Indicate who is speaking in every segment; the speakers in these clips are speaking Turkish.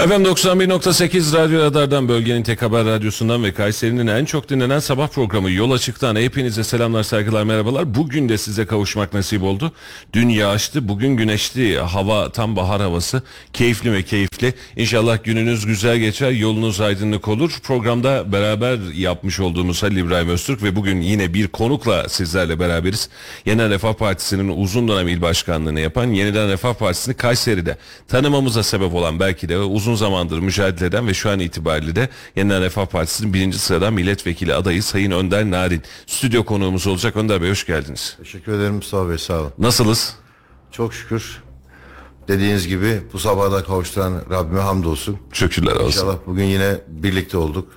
Speaker 1: Efendim 91.8 Radyo Radar'dan bölgenin tek haber radyosundan ve Kayseri'nin en çok dinlenen sabah programı Yol Açık'tan hepinize selamlar saygılar merhabalar. Bugün de size kavuşmak nasip oldu. Dün yağıştı bugün güneşli hava tam bahar havası keyifli ve keyifli. İnşallah gününüz güzel geçer yolunuz aydınlık olur. Programda beraber yapmış olduğumuz Halil İbrahim Öztürk ve bugün yine bir konukla sizlerle beraberiz. Yeniden Refah Partisi'nin uzun dönem il başkanlığını yapan Yeniden Refah Partisi'ni Kayseri'de tanımamıza sebep olan belki de uzun zamandır mücadele eden ve şu an itibariyle de Yeniden Refah Partisi'nin birinci sıradan milletvekili adayı Sayın Önder Narin. Stüdyo konuğumuz olacak. Önder Bey hoş geldiniz.
Speaker 2: Teşekkür ederim Mustafa Bey sağ olun.
Speaker 1: Nasılız?
Speaker 2: Çok şükür dediğiniz gibi bu sabah da kavuşturan Rabbime hamdolsun.
Speaker 1: Şükürler olsun.
Speaker 2: İnşallah bugün yine birlikte olduk.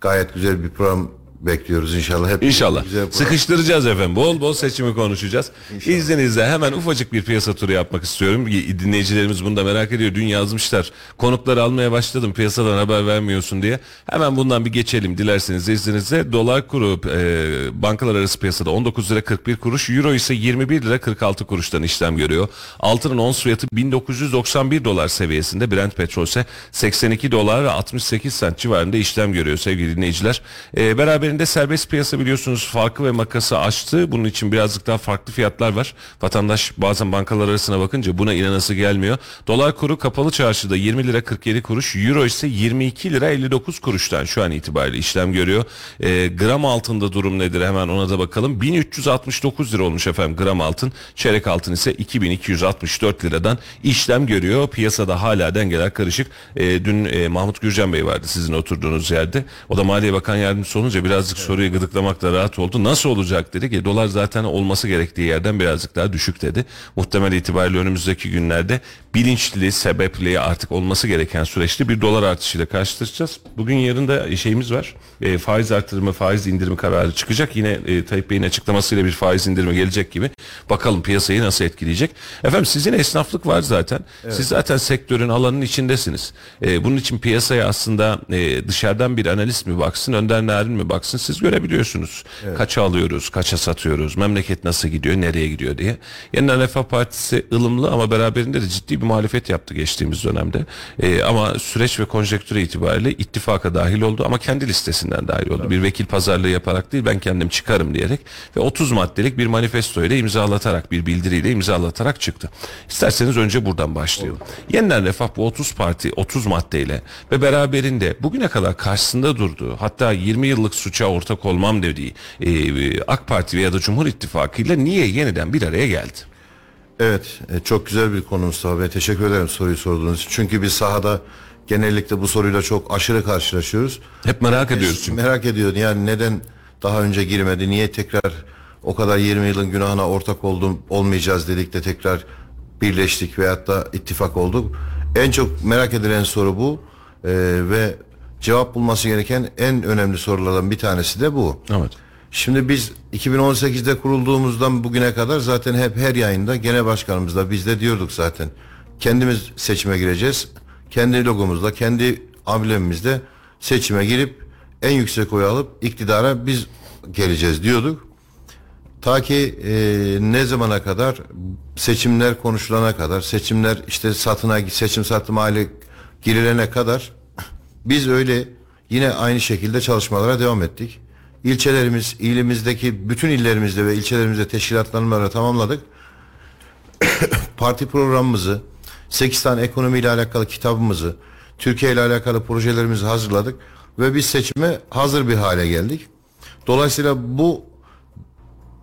Speaker 2: Gayet güzel bir program bekliyoruz inşallah. Hep
Speaker 1: İnşallah. Sıkıştıracağız efendim. Bol bol seçimi konuşacağız. İzninizle hemen ufacık bir piyasa turu yapmak istiyorum. Dinleyicilerimiz bunu da merak ediyor. Dün yazmışlar. Konukları almaya başladım. Piyasadan haber vermiyorsun diye. Hemen bundan bir geçelim dilerseniz izninizle. Dolar kuru e, bankalar arası piyasada 19 lira 41 kuruş. Euro ise 21 lira 46 kuruştan işlem görüyor. Altının ons fiyatı 1991 dolar seviyesinde. Brent petrol ise 82 dolar ve 68 sent civarında işlem görüyor sevgili dinleyiciler. E, beraberinde serbest piyasa biliyorsunuz farkı ve makası açtı. Bunun için birazcık daha farklı fiyatlar var. Vatandaş bazen bankalar arasına bakınca buna inanası gelmiyor. Dolar kuru kapalı çarşıda 20 lira 47 kuruş. Euro ise 22 lira 59 kuruştan şu an itibariyle işlem görüyor. E, gram altında durum nedir hemen ona da bakalım. 1369 lira olmuş efendim gram altın. Çeyrek altın ise 2264 liradan işlem görüyor. Piyasada hala dengeler karışık. E, dün e, Mahmut Gürcan Bey vardı sizin oturduğunuz yerde. O da Maliye Bakan Yardımcısı olunca birazcık soruyu gıdıklamak da rahat oldu. Nasıl olacak dedi ki dolar zaten olması gerektiği yerden birazcık daha düşük dedi. Muhtemel itibariyle önümüzdeki günlerde bilinçli, sebepli artık olması gereken süreçte bir dolar artışıyla karşılaşacağız. Bugün yarın da şeyimiz var. E, faiz artırımı, faiz indirimi kararı çıkacak. Yine e, Tayyip Bey'in açıklamasıyla bir faiz indirimi gelecek gibi. Bakalım piyasayı nasıl etkileyecek. Efendim sizin esnaflık var zaten. Siz zaten sektörün alanın içindesiniz. E, bunun için piyasaya aslında e, dışarıdan bir analist mi baksın, önden narin mi baksın siz görebiliyorsunuz. Kaça alıyoruz, kaça satıyoruz, memleket nasıl gidiyor, nereye gidiyor diye. Yeniden Refah Partisi ılımlı ama beraberinde de ciddi bir muhalefet yaptı geçtiğimiz dönemde. E, ama süreç ve konjektürü itibariyle ittifaka dahil oldu ama kendi listesinden dahil oldu. Bir vekil pazarlığı yaparak değil ben kendim çıkarım diyerek ve 30 maddelik bir manifesto ile imzalatarak bir bildiriyle imzalatarak çıktı. İsterseniz önce buradan başlayalım. Yeniden Refah bu 30 parti 30 maddeyle ve beraberinde bugüne kadar karşısında durduğu hatta 20 yıllık suça ortak olmam dediği e, AK Parti veya da Cumhur İttifakı ile niye yeniden bir araya geldi?
Speaker 2: Evet e, çok güzel bir konu Mustafa Bey. Teşekkür ederim soruyu sorduğunuz için. Çünkü biz sahada genellikle bu soruyla çok aşırı karşılaşıyoruz.
Speaker 1: Hep merak ediyoruz çünkü.
Speaker 2: Merak ediyor yani neden daha önce girmedi? Niye tekrar o kadar 20 yılın günahına ortak oldum olmayacağız dedik de tekrar birleştik veyahut da ittifak olduk. En çok merak edilen soru bu Ee, ve cevap bulması gereken en önemli sorulardan bir tanesi de bu.
Speaker 1: Evet.
Speaker 2: Şimdi biz 2018'de kurulduğumuzdan bugüne kadar zaten hep her yayında genel başkanımızla biz de diyorduk zaten. Kendimiz seçime gireceğiz. Kendi logomuzla, kendi amblemimizle seçime girip en yüksek oy alıp iktidara biz geleceğiz diyorduk. Ta ki e, ne zamana kadar seçimler konuşulana kadar, seçimler işte satına seçim satım hali girilene kadar biz öyle yine aynı şekilde çalışmalara devam ettik. İlçelerimiz, ilimizdeki bütün illerimizde ve ilçelerimizde teşkilatlanmaları tamamladık. Parti programımızı, 8 tane ekonomiyle alakalı kitabımızı, Türkiye ile alakalı projelerimizi hazırladık ve biz seçime hazır bir hale geldik. Dolayısıyla bu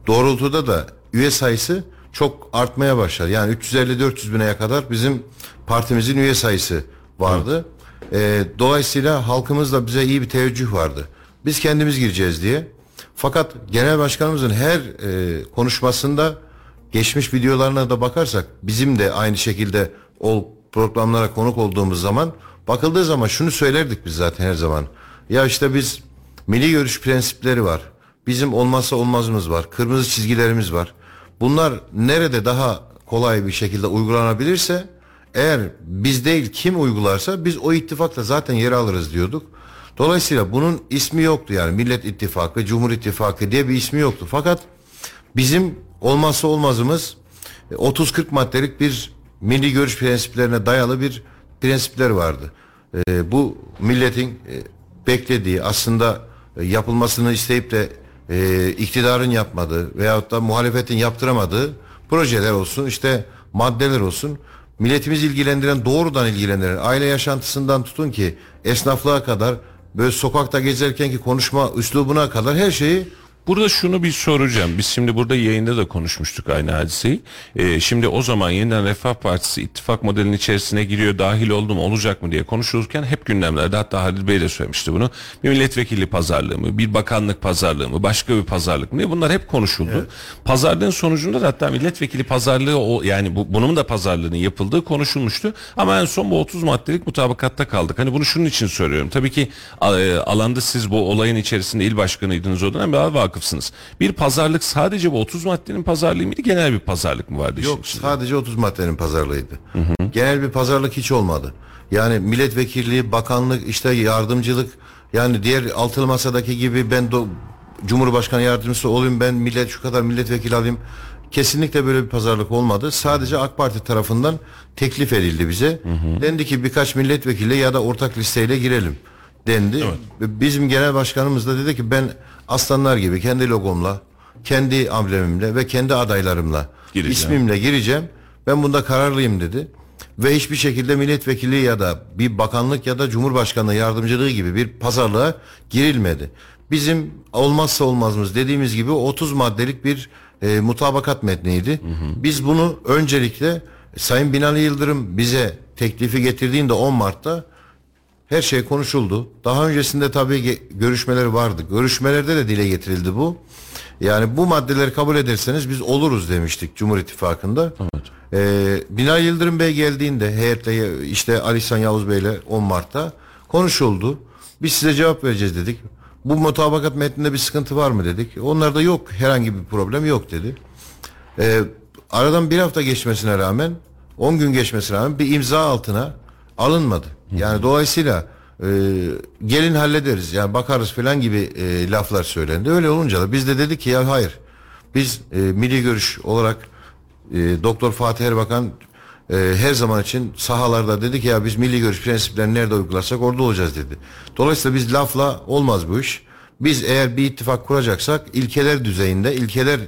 Speaker 2: doğrultuda da üye sayısı çok artmaya başladı. Yani 350-400 bineye kadar bizim partimizin üye sayısı vardı. Ee, dolayısıyla halkımız da bize iyi bir teveccüh vardı. Biz kendimiz gireceğiz diye. Fakat genel başkanımızın her e, konuşmasında geçmiş videolarına da bakarsak bizim de aynı şekilde o programlara konuk olduğumuz zaman bakıldığı zaman şunu söylerdik biz zaten her zaman. Ya işte biz milli görüş prensipleri var. Bizim olmazsa olmazımız var. Kırmızı çizgilerimiz var. Bunlar nerede daha kolay bir şekilde uygulanabilirse eğer biz değil kim uygularsa biz o ittifakla zaten yer alırız diyorduk. Dolayısıyla bunun ismi yoktu yani Millet İttifakı, Cumhur İttifakı diye bir ismi yoktu. Fakat bizim olmazsa olmazımız e, 30-40 maddelik bir milli görüş prensiplerine dayalı bir prensipler vardı. E, bu milletin e, beklediği aslında e, yapılmasını isteyip de e, iktidarın yapmadığı veyahut da muhalefetin yaptıramadığı projeler olsun işte maddeler olsun milletimiz ilgilendiren doğrudan ilgilendiren aile yaşantısından tutun ki esnaflığa kadar böyle sokakta gezerken ki konuşma üslubuna kadar her şeyi
Speaker 1: Burada şunu bir soracağım. Biz şimdi burada yayında da konuşmuştuk aynı hadiseyi. Ee, şimdi o zaman yeniden Refah Partisi ittifak modelinin içerisine giriyor, dahil oldu mu, olacak mı diye konuşulurken hep gündemlerde hatta Halil Bey de söylemişti bunu. Bir milletvekili pazarlığı mı, bir bakanlık pazarlığı mı, başka bir pazarlık mı diye bunlar hep konuşuldu. Pazarlığın sonucunda da hatta milletvekili pazarlığı o yani bu, bunun da pazarlığının yapıldığı konuşulmuştu. Ama en son bu 30 maddelik mutabakatta kaldık. Hani bunu şunun için söylüyorum. Tabii ki e, alanda siz bu olayın içerisinde il başkanıydınız o dönem daha vakıfsınız. Bir pazarlık sadece bu 30 maddenin pazarlığı mıydı? Genel bir pazarlık mı vardı?
Speaker 2: Yok
Speaker 1: içinde?
Speaker 2: sadece 30 maddenin pazarlığıydı. Genel bir pazarlık hiç olmadı. Yani milletvekilliği, bakanlık, işte yardımcılık yani diğer altılı masadaki gibi ben do- Cumhurbaşkanı yardımcısı olayım ben millet şu kadar milletvekili alayım. Kesinlikle böyle bir pazarlık olmadı. Sadece AK Parti tarafından teklif edildi bize. Dendi ki birkaç milletvekili ya da ortak listeyle girelim dendi. Ve Bizim genel başkanımız da dedi ki ben aslanlar gibi kendi logomla, kendi amblemimle ve kendi adaylarımla
Speaker 1: Gireceğim.
Speaker 2: ismimle gireceğim. Ben bunda kararlıyım dedi. Ve hiçbir şekilde milletvekili ya da bir bakanlık ya da cumhurbaşkanlığı yardımcılığı gibi bir pazarlığa girilmedi. Bizim olmazsa olmazımız dediğimiz gibi 30 maddelik bir e, mutabakat metniydi. Biz bunu öncelikle Sayın Binali Yıldırım bize teklifi getirdiğinde 10 Mart'ta her şey konuşuldu. Daha öncesinde tabii görüşmeler vardı. Görüşmelerde de dile getirildi bu. Yani bu maddeleri kabul ederseniz biz oluruz demiştik Cumhur İttifakı'nda. Ee, Binali Yıldırım Bey geldiğinde heyetle işte Ali İhsan Yavuz Bey'le 10 Mart'ta konuşuldu. Biz size cevap vereceğiz dedik. Bu mutabakat metninde bir sıkıntı var mı dedik. Onlar da yok herhangi bir problem yok dedi. Ee, aradan bir hafta geçmesine rağmen 10 gün geçmesine rağmen bir imza altına alınmadı. Yani dolayısıyla e, gelin hallederiz yani bakarız falan gibi e, laflar söylendi. Öyle olunca da biz de dedik ki ya hayır biz e, milli görüş olarak e, Doktor Fatih Erbakan e, her zaman için sahalarda dedi ki ya biz milli görüş prensiplerini nerede uygularsak orada olacağız dedi. Dolayısıyla biz lafla olmaz bu iş. Biz eğer bir ittifak kuracaksak ilkeler düzeyinde, ilkeler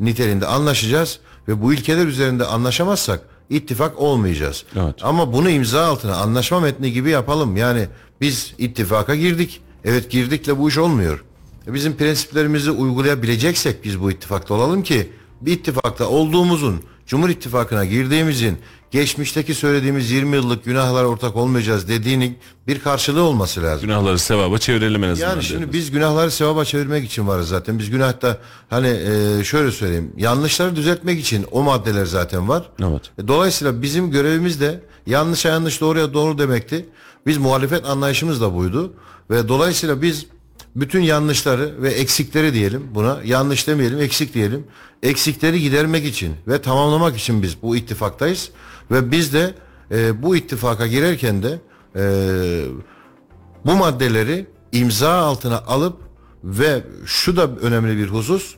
Speaker 2: niteliğinde anlaşacağız ve bu ilkeler üzerinde anlaşamazsak ittifak olmayacağız.
Speaker 1: Evet.
Speaker 2: Ama bunu imza altına anlaşma metni gibi yapalım. Yani biz ittifaka girdik. Evet girdikle bu iş olmuyor. E Bizim prensiplerimizi uygulayabileceksek biz bu ittifakta olalım ki bir ittifakta olduğumuzun, Cumhur İttifakı'na girdiğimizin, geçmişteki söylediğimiz 20 yıllık günahlara ortak olmayacağız dediğinin bir karşılığı olması lazım.
Speaker 1: Günahları sevaba çevirelim en azından.
Speaker 2: Yani şimdi
Speaker 1: dediniz.
Speaker 2: biz günahları sevaba çevirmek için varız zaten. Biz günahta hani e, şöyle söyleyeyim. Yanlışları düzeltmek için o maddeler zaten var.
Speaker 1: Evet.
Speaker 2: E, Dolayısıyla bizim görevimiz de yanlışa yanlış doğruya doğru demekti. Biz muhalefet anlayışımız da buydu. Ve dolayısıyla biz bütün yanlışları ve eksikleri diyelim buna yanlış demeyelim eksik diyelim. Eksikleri gidermek için ve tamamlamak için biz bu ittifaktayız. Ve biz de e, bu ittifaka girerken de e, bu maddeleri imza altına alıp ve şu da önemli bir husus.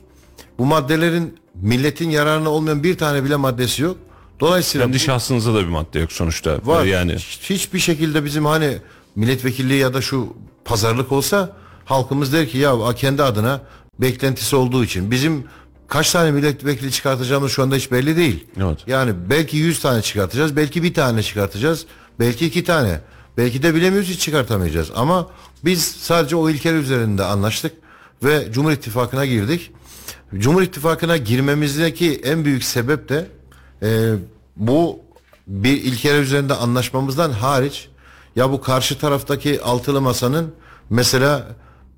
Speaker 2: Bu maddelerin milletin yararına olmayan bir tane bile maddesi yok. Dolayısıyla
Speaker 1: Kendi şahsınıza da bir madde yok sonuçta.
Speaker 2: var.
Speaker 1: Yani
Speaker 2: Hiç- hiçbir şekilde bizim hani milletvekilliği ya da şu pazarlık olsa halkımız der ki ya kendi adına beklentisi olduğu için bizim kaç tane milletvekili çıkartacağımız şu anda hiç belli değil.
Speaker 1: Evet.
Speaker 2: Yani belki 100 tane çıkartacağız, belki bir tane çıkartacağız, belki iki tane. Belki de bilemiyoruz hiç çıkartamayacağız. Ama biz sadece o ilkeler üzerinde anlaştık ve Cumhur İttifakı'na girdik. Cumhur İttifakı'na girmemizdeki en büyük sebep de e, bu bir ilkeler üzerinde anlaşmamızdan hariç ya bu karşı taraftaki altılı masanın mesela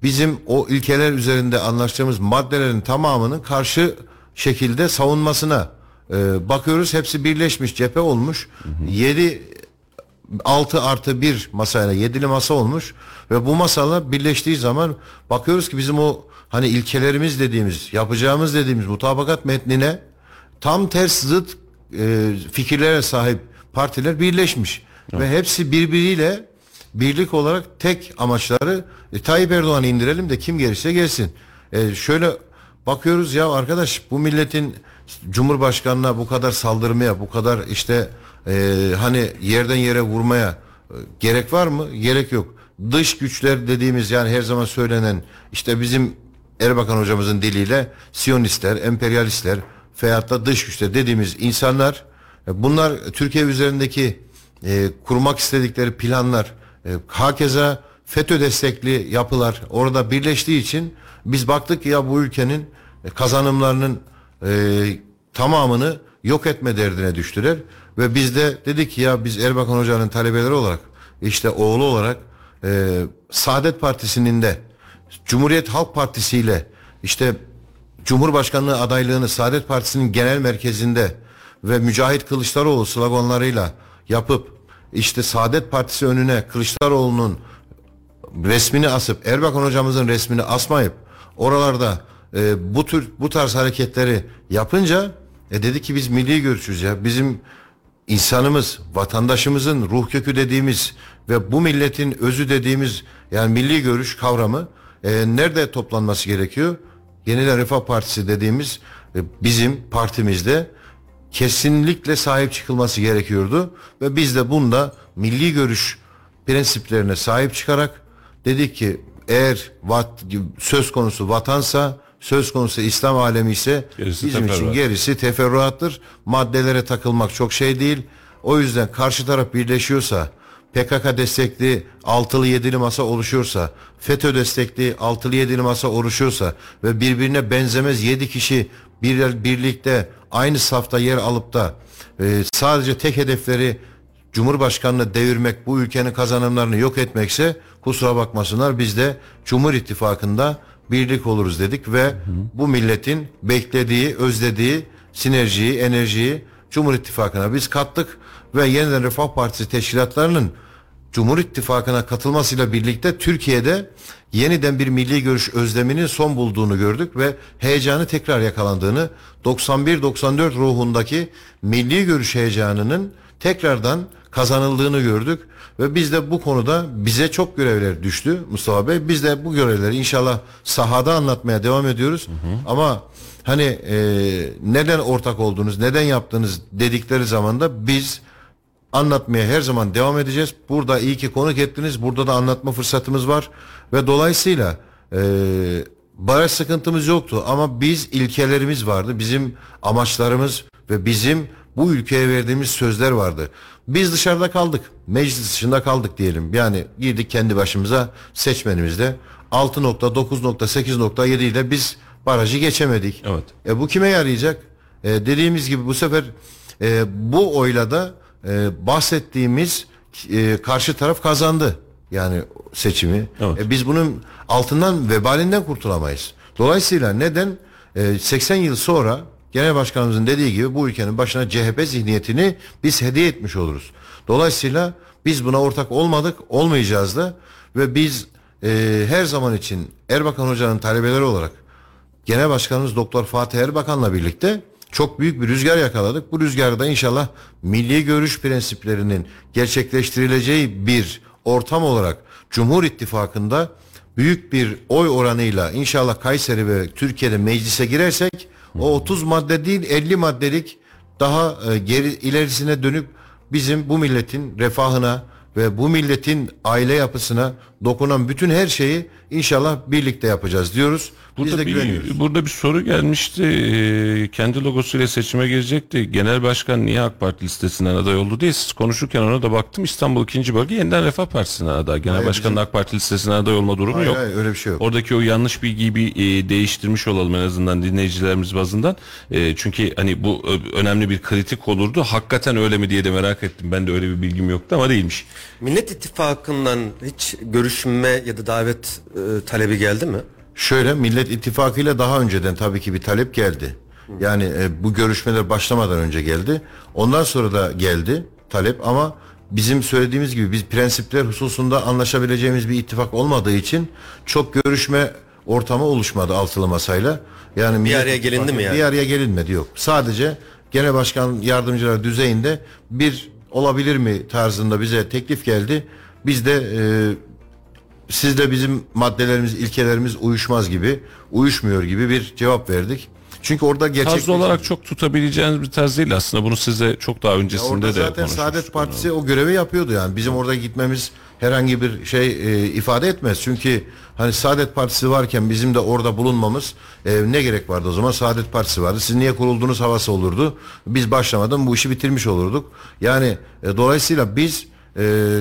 Speaker 2: bizim o ilkeler üzerinde anlaştığımız maddelerin tamamının karşı şekilde savunmasına e, bakıyoruz. Hepsi birleşmiş cephe olmuş. 7 6 artı 1 masayla yedili masa olmuş ve bu masalar birleştiği zaman bakıyoruz ki bizim o hani ilkelerimiz dediğimiz yapacağımız dediğimiz mutabakat metnine tam ters zıt e, fikirlere sahip partiler birleşmiş ve hepsi birbiriyle birlik olarak tek amaçları e, Tayyip Erdoğan'ı indirelim de kim gelirse gelsin. E, şöyle bakıyoruz ya arkadaş bu milletin Cumhurbaşkanına bu kadar saldırmaya, bu kadar işte e, hani yerden yere vurmaya e, gerek var mı? Gerek yok. Dış güçler dediğimiz yani her zaman söylenen işte bizim Erbakan hocamızın diliyle Siyonistler, emperyalistler veyahut da dış güçler dediğimiz insanlar e, bunlar Türkiye üzerindeki e, kurmak istedikleri planlar e, hakeza FETÖ destekli yapılar orada birleştiği için biz baktık ki ya bu ülkenin kazanımlarının e, tamamını yok etme derdine düştüler. Ve biz de dedik ki ya biz Erbakan Hoca'nın talebeleri olarak işte oğlu olarak e, Saadet Partisi'nin de Cumhuriyet Halk Partisi ile işte Cumhurbaşkanlığı adaylığını Saadet Partisi'nin genel merkezinde ve Mücahit Kılıçdaroğlu sloganlarıyla yapıp işte Saadet Partisi önüne Kılıçdaroğlu'nun resmini asıp Erbakan hocamızın resmini asmayıp oralarda e, bu tür bu tarz hareketleri yapınca e, dedi ki biz milli görüşüz ya bizim insanımız vatandaşımızın ruh kökü dediğimiz ve bu milletin özü dediğimiz yani milli görüş kavramı e, nerede toplanması gerekiyor? Yeniden Refah Partisi dediğimiz e, bizim partimizde kesinlikle sahip çıkılması gerekiyordu ve biz de bunda milli görüş prensiplerine sahip çıkarak dedik ki eğer vat, söz konusu vatansa söz konusu İslam alemi ise
Speaker 1: Gerisi
Speaker 2: bizim için
Speaker 1: teferruat.
Speaker 2: gerisi teferruattır. Maddelere takılmak çok şey değil. O yüzden karşı taraf birleşiyorsa PKK destekli altılı yedili masa oluşuyorsa, FETÖ destekli altılı yedili masa oluşuyorsa ve birbirine benzemez yedi kişi bir, birlikte aynı safta yer alıp da e, sadece tek hedefleri Cumhurbaşkanını devirmek, bu ülkenin kazanımlarını yok etmekse kusura bakmasınlar biz de Cumhur İttifakı'nda birlik oluruz dedik ve bu milletin beklediği, özlediği sinerjiyi, enerjiyi Cumhur İttifakı'na biz kattık ve yeniden Refah Partisi teşkilatlarının Cumhur İttifakı'na katılmasıyla birlikte Türkiye'de yeniden bir milli görüş özleminin son bulduğunu gördük ve heyecanı tekrar yakalandığını 91-94 ruhundaki milli görüş heyecanının tekrardan kazanıldığını gördük ve biz de bu konuda bize çok görevler düştü Mustafa Bey. Biz de bu görevleri inşallah sahada anlatmaya devam ediyoruz. Ama hani e, neden ortak oldunuz, neden yaptınız dedikleri zaman da biz anlatmaya her zaman devam edeceğiz. Burada iyi ki konuk ettiniz. Burada da anlatma fırsatımız var ve dolayısıyla e, baraj sıkıntımız yoktu ama biz ilkelerimiz vardı. Bizim amaçlarımız ve bizim bu ülkeye verdiğimiz sözler vardı. Biz dışarıda kaldık. Meclis dışında kaldık diyelim. Yani girdik kendi başımıza seçmenimizde 6.9.8.7 ile biz barajı geçemedik.
Speaker 1: Evet.
Speaker 2: E bu kime yarayacak? E, dediğimiz gibi bu sefer e, bu oyla da e, bahsettiğimiz e, karşı taraf kazandı. Yani seçimi.
Speaker 1: Evet.
Speaker 2: E, biz bunun altından vebalinden kurtulamayız. Dolayısıyla neden e, 80 yıl sonra Genel Başkanımızın dediği gibi bu ülkenin başına CHP zihniyetini biz hediye etmiş oluruz. Dolayısıyla biz buna ortak olmadık, olmayacağız da ve biz e, her zaman için Erbakan Hoca'nın talebeleri olarak Genel Başkanımız Doktor Fatih Erbakan'la birlikte çok büyük bir rüzgar yakaladık. Bu rüzgarda inşallah milli görüş prensiplerinin gerçekleştirileceği bir ortam olarak Cumhur İttifakı'nda büyük bir oy oranıyla inşallah Kayseri ve Türkiye'de meclise girersek o 30 madde değil 50 maddelik daha e, geri ilerisine dönüp bizim bu milletin refahına ve bu milletin aile yapısına dokunan bütün her şeyi inşallah birlikte yapacağız diyoruz. Biz
Speaker 1: Burada
Speaker 2: de
Speaker 1: bir,
Speaker 2: güveniyoruz.
Speaker 1: burada bir soru gelmişti. Ee, kendi logosuyla seçime girecekti. Genel başkan niye AK Parti listesinden aday oldu diye siz konuşurken ona da baktım. İstanbul 2. bölge yeniden Refah Partisi'nden aday. Genel
Speaker 2: Hayır,
Speaker 1: başkanın AK Parti listesinden aday olma durumu
Speaker 2: Hayır,
Speaker 1: yok.
Speaker 2: hayır, öyle bir şey yok.
Speaker 1: Oradaki o yanlış bilgiyi bir e, değiştirmiş olalım en azından dinleyicilerimiz bazından. E, çünkü hani bu ö- önemli bir kritik olurdu. Hakikaten öyle mi diye de merak ettim. Ben de öyle bir bilgim yoktu ama değilmiş.
Speaker 3: Millet İttifakı'ndan hiç görüşme ya da davet e, talebi geldi mi?
Speaker 2: Şöyle Millet İttifakı ile daha önceden tabii ki bir talep geldi. Yani e, bu görüşmeler başlamadan önce geldi. Ondan sonra da geldi talep ama bizim söylediğimiz gibi biz prensipler hususunda anlaşabileceğimiz bir ittifak olmadığı için çok görüşme ortamı oluşmadı altılı masayla. Yani Millet
Speaker 3: araya gelindi mi yani?
Speaker 2: Bir araya gelinmedi yok. Sadece genel başkan yardımcılar düzeyinde bir olabilir mi tarzında bize teklif geldi. Biz de e, sizle bizim maddelerimiz, ilkelerimiz uyuşmaz gibi, uyuşmuyor gibi bir cevap verdik. Çünkü orada gerçek
Speaker 1: Tarz olarak çok tutabileceğiniz bir tarz değil aslında. Bunu size çok daha öncesinde
Speaker 2: orada
Speaker 1: de
Speaker 2: zaten. Saadet Partisi o görevi yapıyordu yani. Bizim orada gitmemiz herhangi bir şey e, ifade etmez. Çünkü hani Saadet Partisi varken bizim de orada bulunmamız e, ne gerek vardı o zaman? Saadet Partisi vardı. Siz niye kurulduğunuz havası olurdu. Biz başlamadan bu işi bitirmiş olurduk. Yani e, dolayısıyla biz e,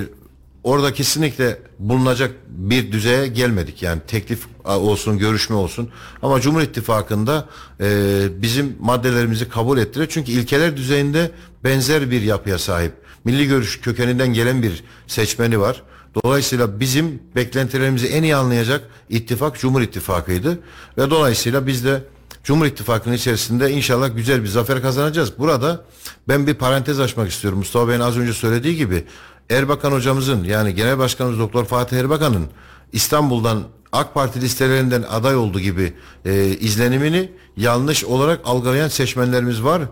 Speaker 2: orada kesinlikle bulunacak bir düzeye gelmedik. Yani teklif olsun, görüşme olsun. Ama Cumhur İttifakı'nda e, bizim maddelerimizi kabul ettiler. Çünkü ilkeler düzeyinde benzer bir yapıya sahip. Milli görüş kökeninden gelen bir seçmeni var. Dolayısıyla bizim beklentilerimizi en iyi anlayacak ittifak Cumhur İttifakı'ydı. Ve dolayısıyla biz de Cumhur İttifakı'nın içerisinde inşallah güzel bir zafer kazanacağız. Burada ben bir parantez açmak istiyorum. Mustafa Bey'in az önce söylediği gibi Erbakan hocamızın yani Genel Başkanımız Doktor Fatih Erbakan'ın İstanbul'dan AK Parti listelerinden aday olduğu gibi e, izlenimini yanlış olarak algılayan seçmenlerimiz var.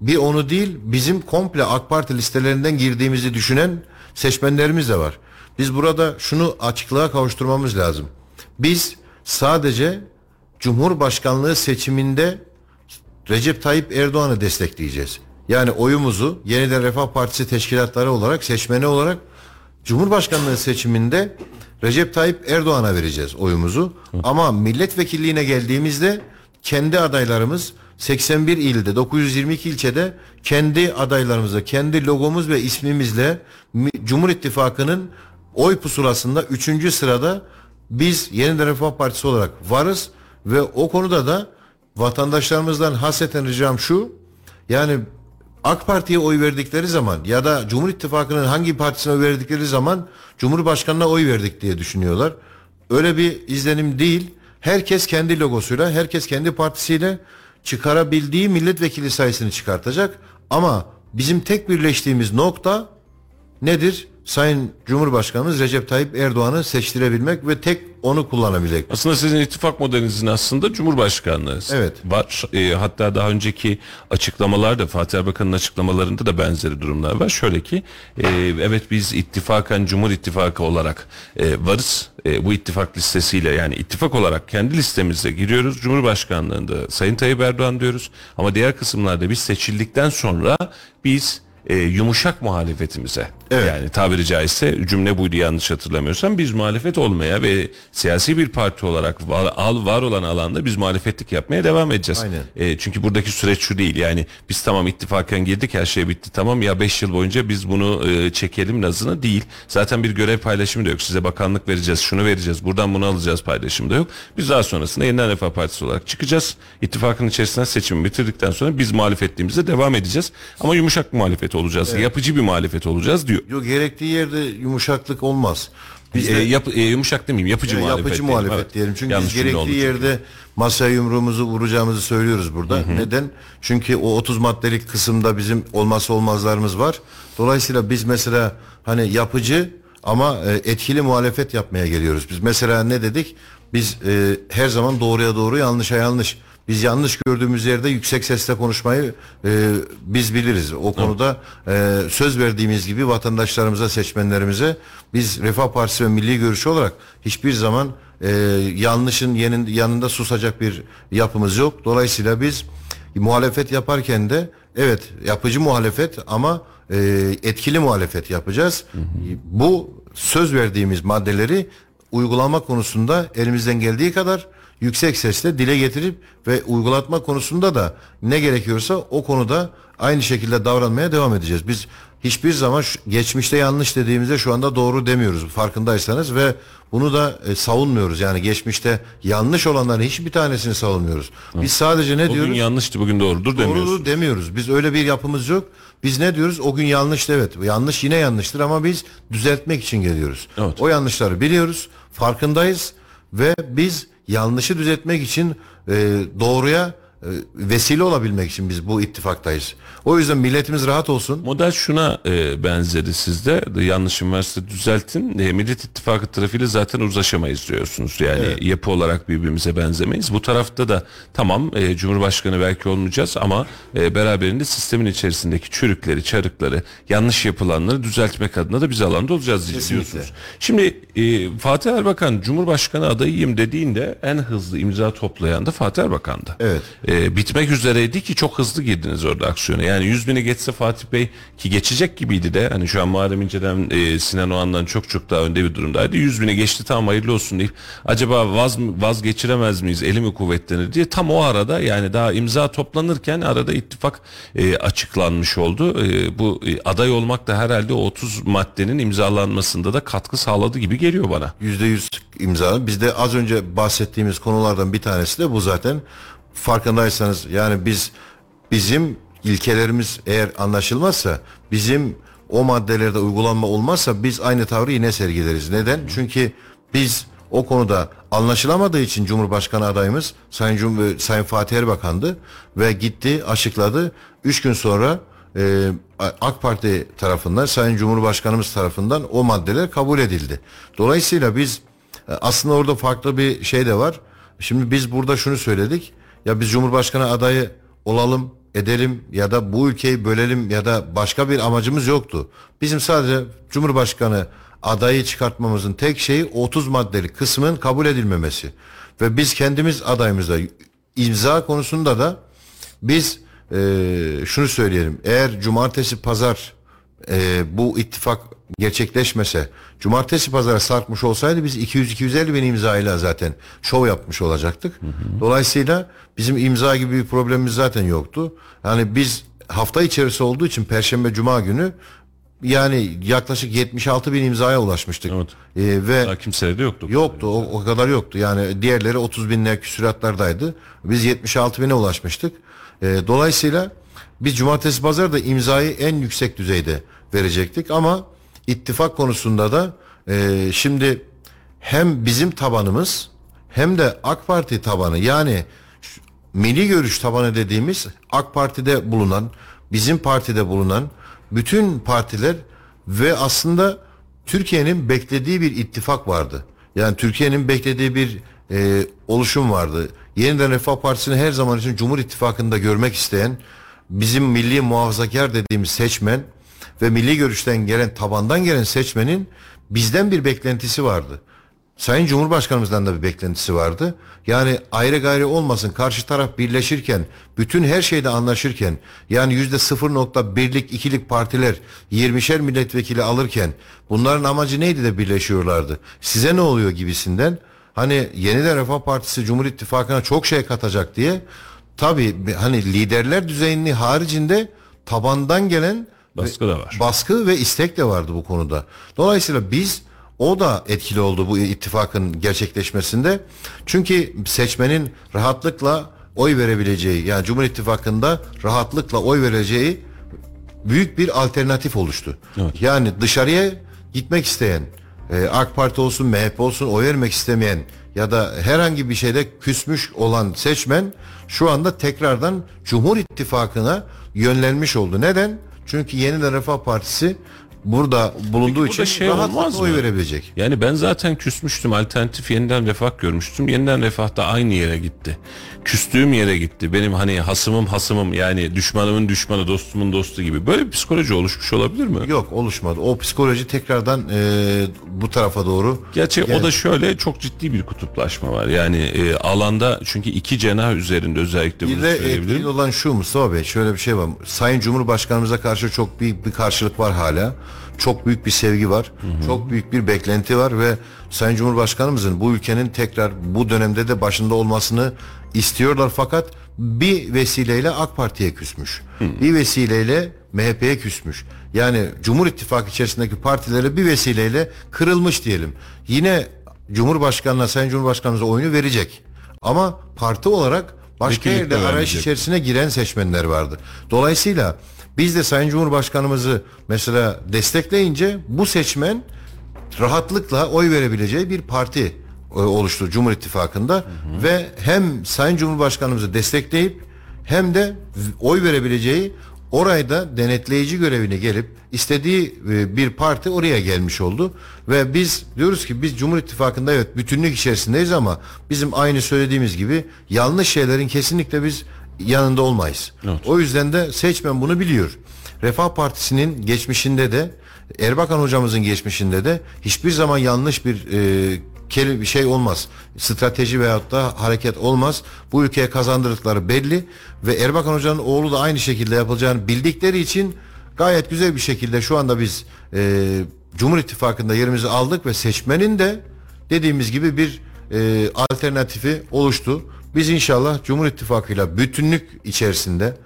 Speaker 2: Bir onu değil bizim komple AK Parti listelerinden girdiğimizi düşünen seçmenlerimiz de var. Biz burada şunu açıklığa kavuşturmamız lazım. Biz sadece Cumhurbaşkanlığı seçiminde Recep Tayyip Erdoğan'ı destekleyeceğiz. Yani oyumuzu Yeniden Refah Partisi teşkilatları olarak seçmeni olarak Cumhurbaşkanlığı seçiminde Recep Tayyip Erdoğan'a vereceğiz oyumuzu. Ama milletvekilliğine geldiğimizde kendi adaylarımız 81 ilde 922 ilçede kendi adaylarımızla kendi logomuz ve ismimizle Mi- Cumhur İttifakı'nın oy pusulasında 3. sırada biz Yeniden Refah Partisi olarak varız ve o konuda da vatandaşlarımızdan hasreten ricam şu yani AK Parti'ye oy verdikleri zaman ya da Cumhur İttifakı'nın hangi partisine oy verdikleri zaman Cumhurbaşkanına oy verdik diye düşünüyorlar. Öyle bir izlenim değil. Herkes kendi logosuyla, herkes kendi partisiyle çıkarabildiği milletvekili sayısını çıkartacak. Ama bizim tek birleştiğimiz nokta nedir? Sayın Cumhurbaşkanımız Recep Tayyip Erdoğan'ı seçtirebilmek ve tek onu kullanabilmek.
Speaker 1: Aslında sizin ittifak modelinizin aslında Cumhurbaşkanlığı.
Speaker 2: Evet.
Speaker 1: Var. E, hatta daha önceki açıklamalarda Fatih Erbakan'ın açıklamalarında da benzeri durumlar var. Şöyle ki e, evet biz ittifaken Cumhur İttifakı olarak e, varız. E, bu ittifak listesiyle yani ittifak olarak kendi listemize giriyoruz. Cumhurbaşkanlığında Sayın Tayyip Erdoğan diyoruz. Ama diğer kısımlarda biz seçildikten sonra biz e, yumuşak muhalefetimize
Speaker 2: Evet.
Speaker 1: yani tabiri caizse cümle buydu yanlış hatırlamıyorsam biz muhalefet olmaya ve siyasi bir parti olarak var, al, var olan alanda biz muhalefetlik yapmaya devam edeceğiz.
Speaker 2: Aynen.
Speaker 1: E, çünkü buradaki süreç şu değil yani biz tamam ittifaken girdik her şey bitti tamam ya 5 yıl boyunca biz bunu e, çekelim nazına değil. Zaten bir görev paylaşımı da yok size bakanlık vereceğiz şunu vereceğiz buradan bunu alacağız paylaşımı da yok. Biz daha sonrasında yeniden Refah Partisi olarak çıkacağız. İttifakın içerisinden seçimi bitirdikten sonra biz muhalefetliğimize devam edeceğiz. Ama yumuşak muhalefet olacağız. Yapıcı bir muhalefet olacağız diyor.
Speaker 2: Yok gerektiği yerde yumuşaklık olmaz. Biz
Speaker 1: E,
Speaker 2: de-
Speaker 1: yap, e, yumuşak demeyeyim yapıcı
Speaker 2: Ya,
Speaker 1: muhalefet.
Speaker 2: yapıcı
Speaker 1: diyelim.
Speaker 2: muhalefet
Speaker 1: Evet.
Speaker 2: diyelim. Çünkü
Speaker 1: Yanlış
Speaker 2: biz gerektiği yerde masaya yumruğumuzu vuracağımızı söylüyoruz burada. Neden? Çünkü o 30 maddelik kısımda bizim olmazsa olmazlarımız var. Dolayısıyla biz mesela hani yapıcı ama e, etkili muhalefet yapmaya geliyoruz. Biz mesela ne dedik? Biz e, her zaman doğruya doğru yanlışa yanlış. Biz yanlış gördüğümüz yerde yüksek sesle konuşmayı e, biz biliriz. O konuda e, söz verdiğimiz gibi vatandaşlarımıza, seçmenlerimize biz Refah Partisi ve Milli Görüşü olarak hiçbir zaman e, yanlışın yenin, yanında susacak bir yapımız yok. Dolayısıyla biz muhalefet yaparken de evet yapıcı muhalefet ama e, etkili muhalefet yapacağız. Bu söz verdiğimiz maddeleri uygulama konusunda elimizden geldiği kadar yüksek sesle dile getirip ve uygulatma konusunda da ne gerekiyorsa o konuda aynı şekilde davranmaya devam edeceğiz. Biz hiçbir zaman geçmişte yanlış dediğimizde şu anda doğru demiyoruz farkındaysanız ve bunu da e, savunmuyoruz. Yani geçmişte yanlış olanların hiçbir tanesini savunmuyoruz. Biz sadece ne
Speaker 1: O
Speaker 2: diyoruz?
Speaker 1: yanlıştı bugün doğrudur demiyorsun.
Speaker 2: Doğru demiyoruz. Biz öyle bir yapımız yok. Biz ne diyoruz? O gün yanlıştı evet. Yanlış yine yanlıştır ama biz düzeltmek için geliyoruz.
Speaker 1: Evet.
Speaker 2: O yanlışları biliyoruz. Farkındayız ve biz yanlışı düzeltmek için e, doğruya vesile olabilmek için biz bu ittifaktayız. O yüzden milletimiz rahat olsun.
Speaker 1: Model şuna e, benzedi sizde. De, yanlışım varsa düzeltin. E, Millet İttifakı tarafıyla zaten uzlaşamayız diyorsunuz. Yani yapı olarak birbirimize benzemeyiz. Bu tarafta da tamam e, Cumhurbaşkanı belki olmayacağız ama e, beraberinde sistemin içerisindeki çürükleri, çarıkları, yanlış yapılanları düzeltmek adına da biz alanda olacağız
Speaker 2: Kesinlikle.
Speaker 1: diyorsunuz. Şimdi e, Fatih Erbakan Cumhurbaşkanı adayıyım dediğinde en hızlı imza toplayan da Fatih Erbakan'dı.
Speaker 2: Evet.
Speaker 1: E, bitmek üzereydi ki çok hızlı girdiniz orada aksiyona. Yani 100 bini geçse Fatih Bey ki geçecek gibiydi de hani şu an Muharrem İnce'den e, Sinan Oğan'dan çok çok daha önde bir durumdaydı. 100 bini geçti tamam hayırlı olsun deyip acaba vaz, vazgeçiremez miyiz eli mi kuvvetlenir diye tam o arada yani daha imza toplanırken arada ittifak e, açıklanmış oldu. E, bu e, aday olmak da herhalde o 30 maddenin imzalanmasında da katkı sağladı gibi geliyor bana.
Speaker 2: Yüzde yüz imza. Bizde az önce bahsettiğimiz konulardan bir tanesi de bu zaten. Farkındaysanız yani biz bizim ilkelerimiz eğer anlaşılmazsa bizim o maddelerde uygulanma olmazsa biz aynı tavrı yine sergileriz. Neden? Çünkü biz o konuda anlaşılamadığı için Cumhurbaşkanı adayımız Sayın, Cum Sayın Fatih Erbakan'dı ve gitti açıkladı. Üç gün sonra e, AK Parti tarafından Sayın Cumhurbaşkanımız tarafından o maddeler kabul edildi. Dolayısıyla biz e, aslında orada farklı bir şey de var. Şimdi biz burada şunu söyledik. Ya biz Cumhurbaşkanı adayı olalım, edelim ya da bu ülkeyi bölelim ya da başka bir amacımız yoktu. Bizim sadece Cumhurbaşkanı adayı çıkartmamızın tek şeyi 30 maddeli kısmın kabul edilmemesi. Ve biz kendimiz adayımızda imza konusunda da biz e, şunu söyleyelim. Eğer cumartesi pazar e, bu ittifak gerçekleşmese cumartesi pazara sarkmış olsaydı biz 200-250 bin imzayla zaten şov yapmış olacaktık. Dolayısıyla bizim imza gibi bir problemimiz zaten yoktu. Yani biz hafta içerisi olduğu için perşembe cuma günü yani yaklaşık 76 bin imzaya ulaşmıştık.
Speaker 1: Evet.
Speaker 2: E, ve
Speaker 1: Daha kimsede de yoktu.
Speaker 2: Yoktu o, o kadar yoktu yani diğerleri 30 binler küsuratlardaydı. Biz 76 bine ulaşmıştık. Ee, dolayısıyla biz cumartesi pazar da imzayı en yüksek düzeyde verecektik ama ittifak konusunda da e, şimdi hem bizim tabanımız hem de AK Parti tabanı yani milli görüş tabanı dediğimiz AK Parti'de bulunan bizim partide bulunan bütün partiler ve aslında Türkiye'nin beklediği bir ittifak vardı. Yani Türkiye'nin beklediği bir e, oluşum vardı. Yeniden Refah Partisi'ni her zaman için Cumhur İttifakı'nda görmek isteyen bizim milli muhafazakar dediğimiz seçmen ve milli görüşten gelen tabandan gelen seçmenin bizden bir beklentisi vardı. Sayın Cumhurbaşkanımızdan da bir beklentisi vardı. Yani ayrı gayrı olmasın karşı taraf birleşirken bütün her şeyde anlaşırken yani yüzde 0.1'lik ikilik partiler 20'şer milletvekili alırken bunların amacı neydi de birleşiyorlardı. Size ne oluyor gibisinden hani yeniden Refah Partisi Cumhur İttifakı'na çok şey katacak diye tabi hani liderler düzeyini haricinde tabandan gelen
Speaker 1: Baskı da var.
Speaker 2: baskı ve istek de vardı bu konuda. Dolayısıyla biz o da etkili oldu bu ittifakın gerçekleşmesinde. Çünkü seçmenin rahatlıkla oy verebileceği yani Cumhur İttifakı'nda rahatlıkla oy vereceği büyük bir alternatif oluştu. Yani dışarıya gitmek isteyen e, AK Parti olsun MHP olsun oy vermek istemeyen ya da herhangi bir şeyde küsmüş olan seçmen şu anda tekrardan Cumhur İttifakı'na yönlenmiş oldu. Neden? Çünkü Yeniden Refah Partisi burada bulunduğu
Speaker 1: Peki
Speaker 2: için
Speaker 1: şey olmaz
Speaker 2: oy
Speaker 1: mı?
Speaker 2: verebilecek.
Speaker 1: Yani ben zaten küsmüştüm. Alternatif yeniden refah görmüştüm. Yeniden refah da aynı yere gitti. Küstüğüm yere gitti. Benim hani hasımım hasımım yani düşmanımın düşmanı dostumun dostu gibi. Böyle bir psikoloji oluşmuş olabilir mi?
Speaker 2: Yok oluşmadı. O psikoloji tekrardan e, bu tarafa doğru.
Speaker 1: Gerçi o
Speaker 2: geldi.
Speaker 1: da şöyle çok ciddi bir kutuplaşma var. Yani e, alanda çünkü iki cenah üzerinde özellikle bunu
Speaker 2: Bir de
Speaker 1: söyleyebilirim.
Speaker 2: olan şu Mustafa Bey şöyle bir şey var. Sayın Cumhurbaşkanımıza karşı çok büyük bir karşılık var hala. Çok büyük bir sevgi var. Çok büyük bir beklenti var ve Sayın Cumhurbaşkanımızın bu ülkenin tekrar bu dönemde de başında olmasını istiyorlar fakat bir vesileyle AK Parti'ye küsmüş. Bir vesileyle MHP'ye küsmüş. Yani Cumhur İttifakı içerisindeki partilere bir vesileyle kırılmış diyelim. Yine Cumhurbaşkanına Sayın Cumhurbaşkanımıza oyunu verecek. Ama parti olarak başka
Speaker 1: Vekillik
Speaker 2: yerde
Speaker 1: de
Speaker 2: arayış içerisine giren seçmenler vardı. Dolayısıyla biz de Sayın Cumhurbaşkanımızı mesela destekleyince bu seçmen rahatlıkla oy verebileceği bir parti e, oluştu Cumhur İttifakı'nda. Ve hem Sayın Cumhurbaşkanımızı destekleyip hem de oy verebileceği orayda denetleyici görevine gelip istediği e, bir parti oraya gelmiş oldu. Ve biz diyoruz ki biz Cumhur İttifakı'nda evet bütünlük içerisindeyiz ama bizim aynı söylediğimiz gibi yanlış şeylerin kesinlikle biz yanında olmayız.
Speaker 1: Evet.
Speaker 2: O yüzden de seçmen bunu biliyor. Refah Partisi'nin geçmişinde de Erbakan hocamızın geçmişinde de hiçbir zaman yanlış bir e, keli- bir şey olmaz. Strateji veyahut da hareket olmaz. Bu ülkeye kazandırdıkları belli ve Erbakan hocanın oğlu da aynı şekilde yapılacağını bildikleri için gayet güzel bir şekilde şu anda biz e, Cumhur İttifakı'nda yerimizi aldık ve seçmenin de dediğimiz gibi bir e, alternatifi oluştu. Biz inşallah Cumhur İttifakı'yla bütünlük içerisinde,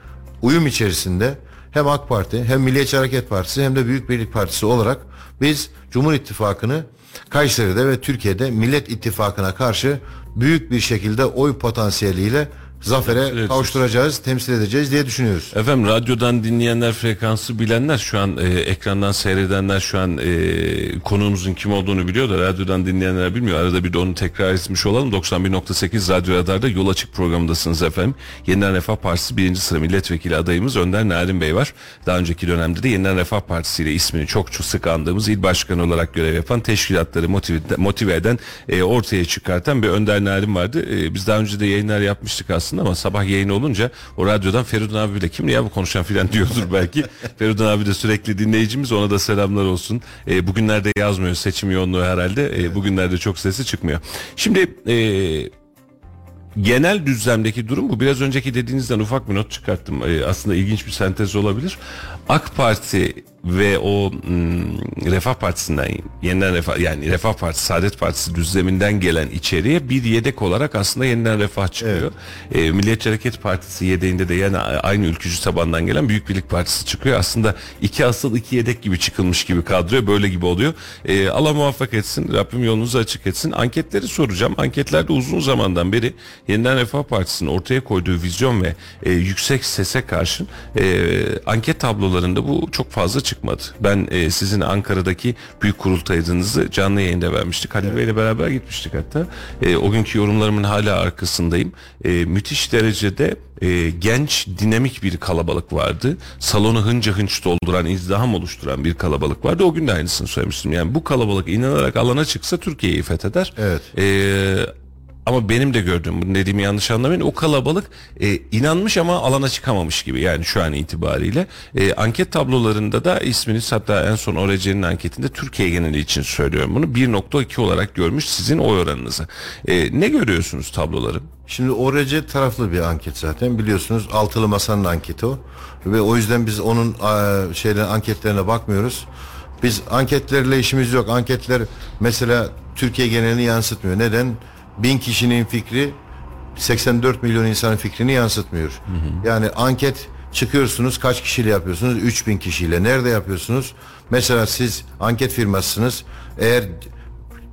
Speaker 2: uyum içerisinde hem AK Parti hem Milliyetçi Hareket Partisi hem de Büyük Birlik Partisi olarak biz Cumhur İttifakı'nı Kayseri'de ve Türkiye'de Millet İttifakı'na karşı büyük bir şekilde oy potansiyeliyle zafere kavuşturacağız, temsil edeceğiz diye düşünüyoruz.
Speaker 1: Efendim radyodan dinleyenler frekansı bilenler şu an e, ekrandan seyredenler şu an e, konuğumuzun kim olduğunu biliyor da radyodan dinleyenler bilmiyor. Arada bir de onu tekrar etmiş olalım. 91.8 Radyo Radar'da Yol Açık programındasınız efendim. Yeniden Refah Partisi birinci sıra milletvekili adayımız Önder Narin Bey var. Daha önceki dönemde de Yeniden Refah Partisi ile ismini çok çok sık andığımız il başkanı olarak görev yapan teşkilatları motive, motive eden e, ortaya çıkartan bir Önder Narin vardı. E, biz daha önce de yayınlar yapmıştık aslında ama sabah yayın olunca o radyodan Feridun abi bile kim ya bu konuşan filan diyordur belki. Feridun abi de sürekli dinleyicimiz ona da selamlar olsun. E, bugünlerde yazmıyor seçim yoğunluğu herhalde. E, bugünlerde çok sesi çıkmıyor. Şimdi e, genel düzlemdeki durum bu. Biraz önceki dediğinizden ufak bir not çıkarttım. Ee, aslında ilginç bir sentez olabilir. AK Parti ve o hmm, Refah Partisi'nden yeniden Refah yani Refah Partisi, Saadet Partisi düzleminden gelen içeriye bir yedek olarak aslında yeniden Refah çıkıyor. Ee, Milliyetçi Hareket Partisi yedeğinde de yani aynı ülkücü tabandan gelen Büyük Birlik Partisi çıkıyor. Aslında iki asıl iki yedek gibi çıkılmış gibi kadroya böyle gibi oluyor. Ee, Allah muvaffak etsin. Rabbim yolunuzu açık etsin. Anketleri soracağım. Anketlerde uzun zamandan beri Yeniden Refah Partisi'nin ortaya koyduğu vizyon ve e, yüksek sese karşın e, anket tablolarında bu çok fazla çıkmadı. Ben e, sizin Ankara'daki büyük kurultayınızı canlı yayında vermiştik. Halil Bey'le beraber gitmiştik hatta. E, o günkü yorumlarımın hala arkasındayım. E, müthiş derecede e, genç dinamik bir kalabalık vardı. Salonu hınca hınç dolduran, izdiham oluşturan bir kalabalık vardı. O gün de aynısını söylemiştim. Yani bu kalabalık inanarak alana çıksa Türkiye'yi fetheder.
Speaker 2: Evet.
Speaker 1: E, ama benim de gördüğüm bunu dediğimi yanlış anlamayın o kalabalık e, inanmış ama alana çıkamamış gibi yani şu an itibariyle E, anket tablolarında da isminiz hatta en son ORC'nin anketinde Türkiye geneli için söylüyorum bunu 1.2 olarak görmüş sizin oy oranınızı E, ne görüyorsunuz tabloları
Speaker 2: Şimdi ORC taraflı bir anket zaten biliyorsunuz altılı masanın anketi o ve o yüzden biz onun e, şeyden anketlerine bakmıyoruz. Biz anketlerle işimiz yok. Anketler mesela Türkiye genelini yansıtmıyor. Neden? Bin kişinin fikri 84 milyon insanın fikrini yansıtmıyor. Yani anket çıkıyorsunuz kaç kişiyle yapıyorsunuz? 3000 kişiyle. Nerede yapıyorsunuz? Mesela siz anket firmasısınız. Eğer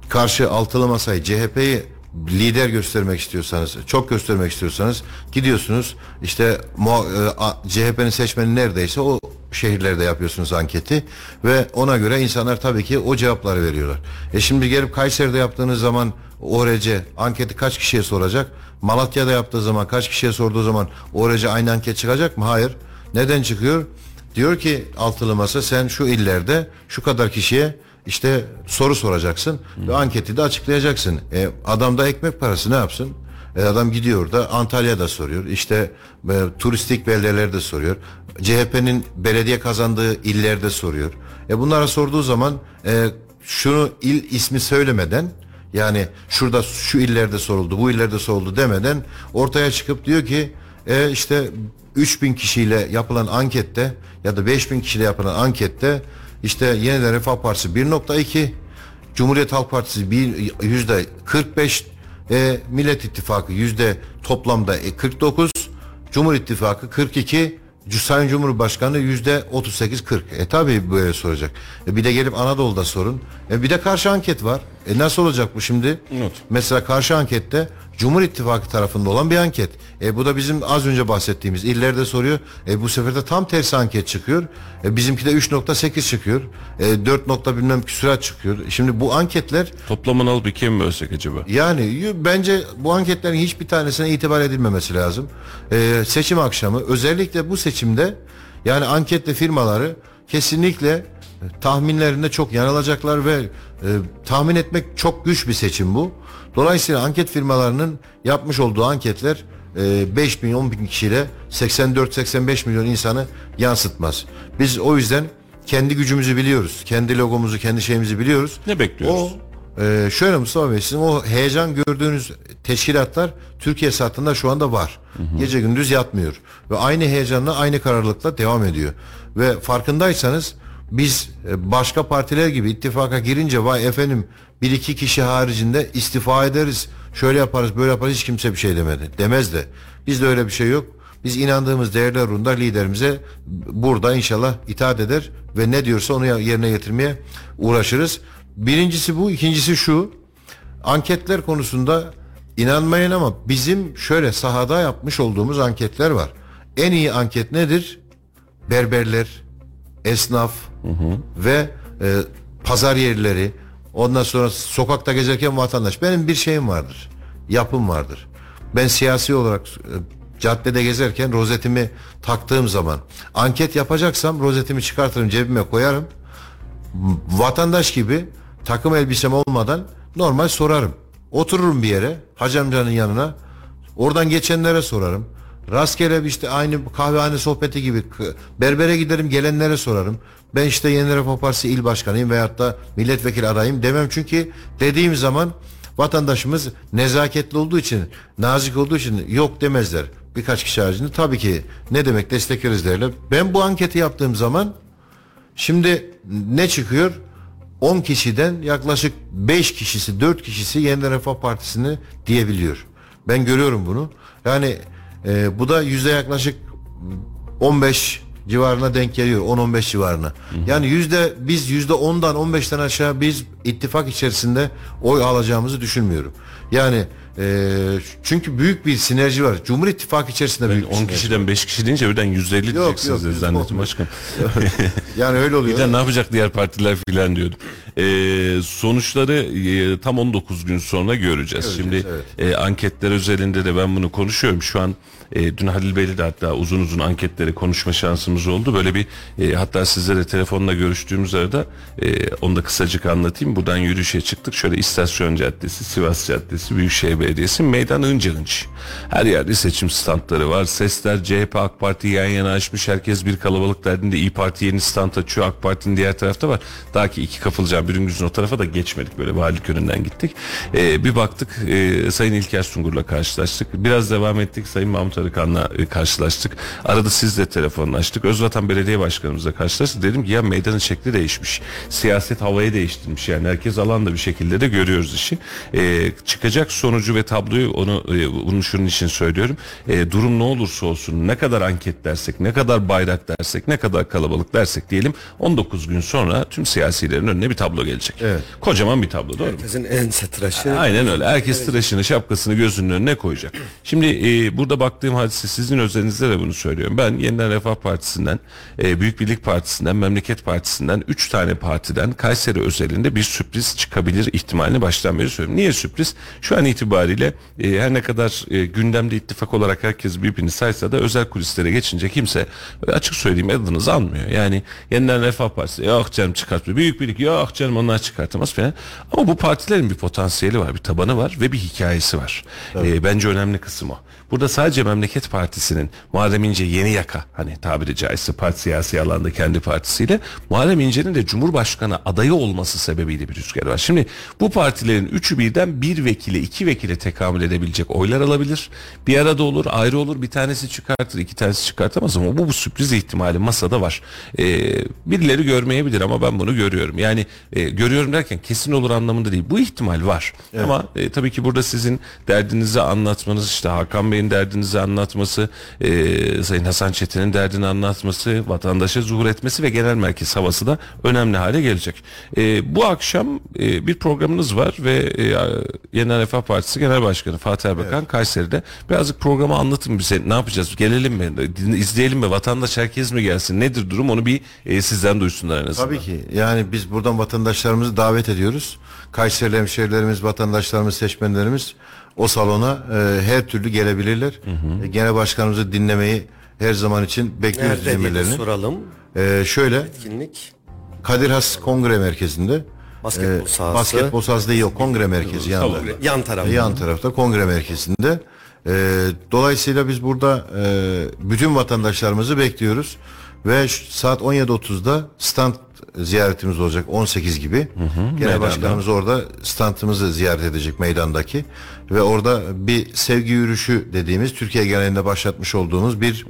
Speaker 2: karşı altılı masayı CHP'yi lider göstermek istiyorsanız, çok göstermek istiyorsanız gidiyorsunuz işte e, CHP'nin seçmeni neredeyse o şehirlerde yapıyorsunuz anketi ve ona göre insanlar tabii ki o cevapları veriyorlar. E şimdi gelip Kayseri'de yaptığınız zaman ORC anketi kaç kişiye soracak? Malatya'da yaptığı zaman kaç kişiye sorduğu zaman ORC aynı anket çıkacak mı? Hayır. Neden çıkıyor? Diyor ki altılı masa sen şu illerde şu kadar kişiye işte soru soracaksın ve anketi de açıklayacaksın. E, adam da ekmek parası ne yapsın? E, adam gidiyor da Antalya'da soruyor. İşte e, turistik beldelerde soruyor. CHP'nin belediye kazandığı illerde soruyor. E, bunlara sorduğu zaman e, şunu il ismi söylemeden yani şurada şu illerde soruldu, bu illerde soruldu demeden ortaya çıkıp diyor ki e, işte 3000 kişiyle yapılan ankette ya da 5000 kişiyle yapılan ankette işte Yeniden Refah Partisi 1.2, Cumhuriyet Halk Partisi bir yüzde 45, e, Millet İttifakı yüzde toplamda e, 49, Cumhur İttifakı 42, Sayın Cumhurbaşkanı yüzde 38-40. E tabi böyle soracak. E, bir de gelip Anadolu'da sorun. E, bir de karşı anket var. E, nasıl olacak bu şimdi?
Speaker 1: Not.
Speaker 2: Mesela karşı ankette Cumhur İttifakı tarafında olan bir anket. E, bu da bizim az önce bahsettiğimiz illerde soruyor. E, bu sefer de tam tersi anket çıkıyor. E, bizimki de 3.8 çıkıyor. E, 4 nokta bilmem küsurat çıkıyor. Şimdi bu anketler
Speaker 1: Toplamını alıp ikiye mi bölsek acaba?
Speaker 2: yani bence bu anketlerin hiçbir tanesine itibar edilmemesi lazım. Ee, seçim akşamı özellikle bu seçimde yani anketle firmaları kesinlikle e, tahminlerinde çok yanılacaklar ve e, tahmin etmek çok güç bir seçim bu. Dolayısıyla anket firmalarının yapmış olduğu anketler e, 5 bin 10 bin kişiyle 84-85 milyon insanı yansıtmaz. Biz o yüzden kendi gücümüzü biliyoruz. Kendi logomuzu, kendi şeyimizi biliyoruz.
Speaker 1: Ne bekliyoruz?
Speaker 2: O ee, şöyle Mustafa Bey sizin o heyecan gördüğünüz teşkilatlar Türkiye satında şu anda var. Gece gündüz yatmıyor. Ve aynı heyecanla aynı kararlılıkla devam ediyor. Ve farkındaysanız biz e, başka partiler gibi ittifaka girince vay efendim bir iki kişi haricinde istifa ederiz. Şöyle yaparız böyle yaparız hiç kimse bir şey demedi. Demez de. Bizde öyle bir şey yok. Biz inandığımız değerler uğrunda liderimize burada inşallah itaat eder ve ne diyorsa onu yerine getirmeye uğraşırız. Birincisi bu, ikincisi şu. Anketler konusunda inanmayın ama bizim şöyle sahada yapmış olduğumuz anketler var. En iyi anket nedir? Berberler, esnaf ve e, pazar yerleri. Ondan sonra sokakta gezerken vatandaş. Benim bir şeyim vardır. Yapım vardır. Ben siyasi olarak e, caddede gezerken rozetimi taktığım zaman anket yapacaksam rozetimi çıkartırım cebime koyarım vatandaş gibi takım elbisem olmadan normal sorarım. Otururum bir yere hacı amcanın yanına. Oradan geçenlere sorarım. Rastgele işte aynı kahvehane sohbeti gibi berbere giderim gelenlere sorarım. Ben işte Yeni Refah Partisi il başkanıyım veyahut da milletvekili adayım demem çünkü dediğim zaman vatandaşımız nezaketli olduğu için nazik olduğu için yok demezler. Birkaç kişi haricinde tabii ki ne demek destekleriz derler. Ben bu anketi yaptığım zaman Şimdi ne çıkıyor? 10 kişiden yaklaşık 5 kişisi 4 kişisi Yeniden Refah Partisi'ni diyebiliyor. Ben görüyorum bunu. Yani e, bu da yüzde yaklaşık 15 civarına denk geliyor 10-15 civarına. Yani yüzde biz yüzde 10'dan 15'ten aşağı biz ittifak içerisinde oy alacağımızı düşünmüyorum. Yani e, çünkü büyük bir sinerji var. Cumhur İttifakı içerisinde
Speaker 1: Ben
Speaker 2: büyük bir
Speaker 1: 10
Speaker 2: sinerji.
Speaker 1: kişiden 5 kişi deyince birden 150
Speaker 2: Yok,
Speaker 1: diyeceksiniz
Speaker 2: yok,
Speaker 1: zannettim
Speaker 2: olmuyor.
Speaker 1: başkan.
Speaker 2: Yani öyle oluyor.
Speaker 1: Bir de ne yapacak diğer partiler filan diyordum. Ee, sonuçları e, tam 19 gün sonra göreceğiz. Şimdi e, anketler özelinde de ben bunu konuşuyorum. Şu an e, dün Halil Bey'le de hatta uzun uzun anketleri konuşma şansımız oldu. Böyle bir e, hatta sizlere telefonla görüştüğümüz arada e, onu da kısacık anlatayım. Buradan yürüyüşe çıktık. Şöyle İstasyon Caddesi, Sivas Caddesi, Büyükşehir Belediyesi meydan hınç. Her yerde seçim standları var. Sesler CHP AK Parti yan yana açmış. Herkes bir kalabalık derdinde İyi Parti yeni stand açıyor. AK Parti'nin diğer tarafta var. Daha ki iki kapılacağım Bürüngüz'ün o tarafa da geçmedik. Böyle valilik önünden gittik. Ee, bir baktık e, Sayın İlker Sungur'la karşılaştık. Biraz devam ettik. Sayın Mahmut Arıkan'la e, karşılaştık. Arada sizle telefonlaştık. Özvatan Belediye Başkanımızla karşılaştık. Dedim ki ya meydanın şekli değişmiş. Siyaset havayı değiştirmiş. Yani herkes alanda bir şekilde de görüyoruz işi. Ee, çıkacak sonucu ve tabloyu onu e, bunu şunun için söylüyorum. E, durum ne olursa olsun ne kadar anket dersek, ne kadar bayrak dersek, ne kadar kalabalık dersek diyelim 19 gün sonra tüm siyasilerin önüne bir tablo gelecek.
Speaker 2: Evet.
Speaker 1: Kocaman bir tablo doğru mu?
Speaker 3: Herkesin ense tıraşı.
Speaker 1: Aynen öyle. Herkes tıraşını, şapkasını gözünün önüne koyacak. Şimdi e, burada baktığım baktığım hadise sizin özelinizde de bunu söylüyorum. Ben Yeniden Refah Partisi'nden, e, Büyük Birlik Partisi'nden, Memleket Partisi'nden 3 tane partiden Kayseri özelinde bir sürpriz çıkabilir ihtimalini baştan beri söylüyorum. Niye sürpriz? Şu an itibariyle e, her ne kadar e, gündemde ittifak olarak herkes birbirini saysa da özel kulislere geçince kimse açık söyleyeyim adınızı almıyor. Yani Yeniden Refah Partisi yok canım çıkartmıyor. Büyük Birlik yok canım onlar çıkartamaz falan. Ama bu partilerin bir potansiyeli var, bir tabanı var ve bir hikayesi var. E, bence önemli kısım o. Burada sadece Memleket Partisi'nin Muharrem İnce yeni yaka hani tabiri caizse parti siyasi alanda kendi partisiyle Muharrem İnce'nin de Cumhurbaşkanı adayı olması sebebiyle bir rüzgar var. Şimdi bu partilerin üçü birden bir vekile iki vekile tekamül edebilecek oylar alabilir. Bir arada olur ayrı olur bir tanesi çıkartır iki tanesi çıkartamaz ama bu, bu sürpriz ihtimali masada var. Ee, birileri görmeyebilir ama ben bunu görüyorum. Yani e, görüyorum derken kesin olur anlamında değil. Bu ihtimal var. Ama e, tabii ki burada sizin derdinizi anlatmanız işte Hakan Bey'in derdinizi anlatması, e, Sayın Hasan Çetin'in derdini anlatması, vatandaşa zuhur etmesi ve genel merkez havası da önemli hale gelecek. E, bu akşam e, bir programınız var ve e, Yeniden Refah Partisi Genel Başkanı Fatih Erbakan Kayseri'de birazcık programı anlatın bize ne yapacağız gelelim mi izleyelim mi vatandaş herkes mi gelsin nedir durum onu bir e, sizden duysunlar en azından.
Speaker 2: Tabii ki. Yani biz buradan vatandaşlarımızı davet ediyoruz. Kayseri hemşehrilerimiz, vatandaşlarımız, seçmenlerimiz o salona e, her türlü gelebilirler. E, Genel başkanımızı dinlemeyi her zaman için bekliyoruz
Speaker 3: Nerede diye
Speaker 2: dinlemelerini.
Speaker 3: soralım.
Speaker 2: E, şöyle
Speaker 3: Etkinlik.
Speaker 2: Kadir Has Kongre Merkezi'nde
Speaker 3: Basketbol
Speaker 2: e,
Speaker 3: sahası.
Speaker 2: basketbol sahası değil yok kongre merkezi yanında.
Speaker 3: Kongre- Yan tarafta.
Speaker 2: Yan tarafta kongre merkezinde. E, dolayısıyla biz burada e, bütün vatandaşlarımızı bekliyoruz. Ve saat 17.30'da stand ziyaretimiz olacak 18 gibi. Genel
Speaker 1: meydanda.
Speaker 2: başkanımız orada standımızı ziyaret edecek meydandaki. Ve orada bir sevgi yürüyüşü dediğimiz Türkiye genelinde başlatmış olduğumuz bir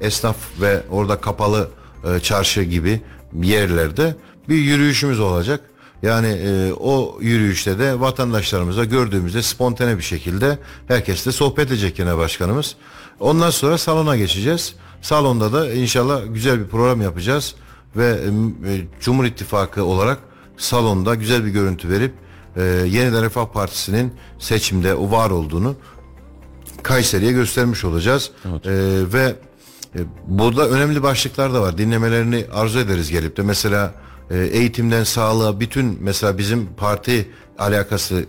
Speaker 2: esnaf ve orada kapalı e, çarşı gibi yerlerde bir yürüyüşümüz olacak. Yani e, o yürüyüşte de vatandaşlarımıza gördüğümüzde spontane bir şekilde herkesle sohbet edecek genel başkanımız. Ondan sonra salona geçeceğiz. Salonda da inşallah güzel bir program yapacağız ve e, e, Cumhur İttifakı olarak salonda güzel bir görüntü verip e, Yeniden Refah Partisi'nin seçimde o var olduğunu Kayseri'ye göstermiş olacağız. Ee, ve e, burada önemli başlıklar da var. Dinlemelerini arzu ederiz gelip de mesela e, eğitimden sağlığa bütün mesela bizim parti alakası ala,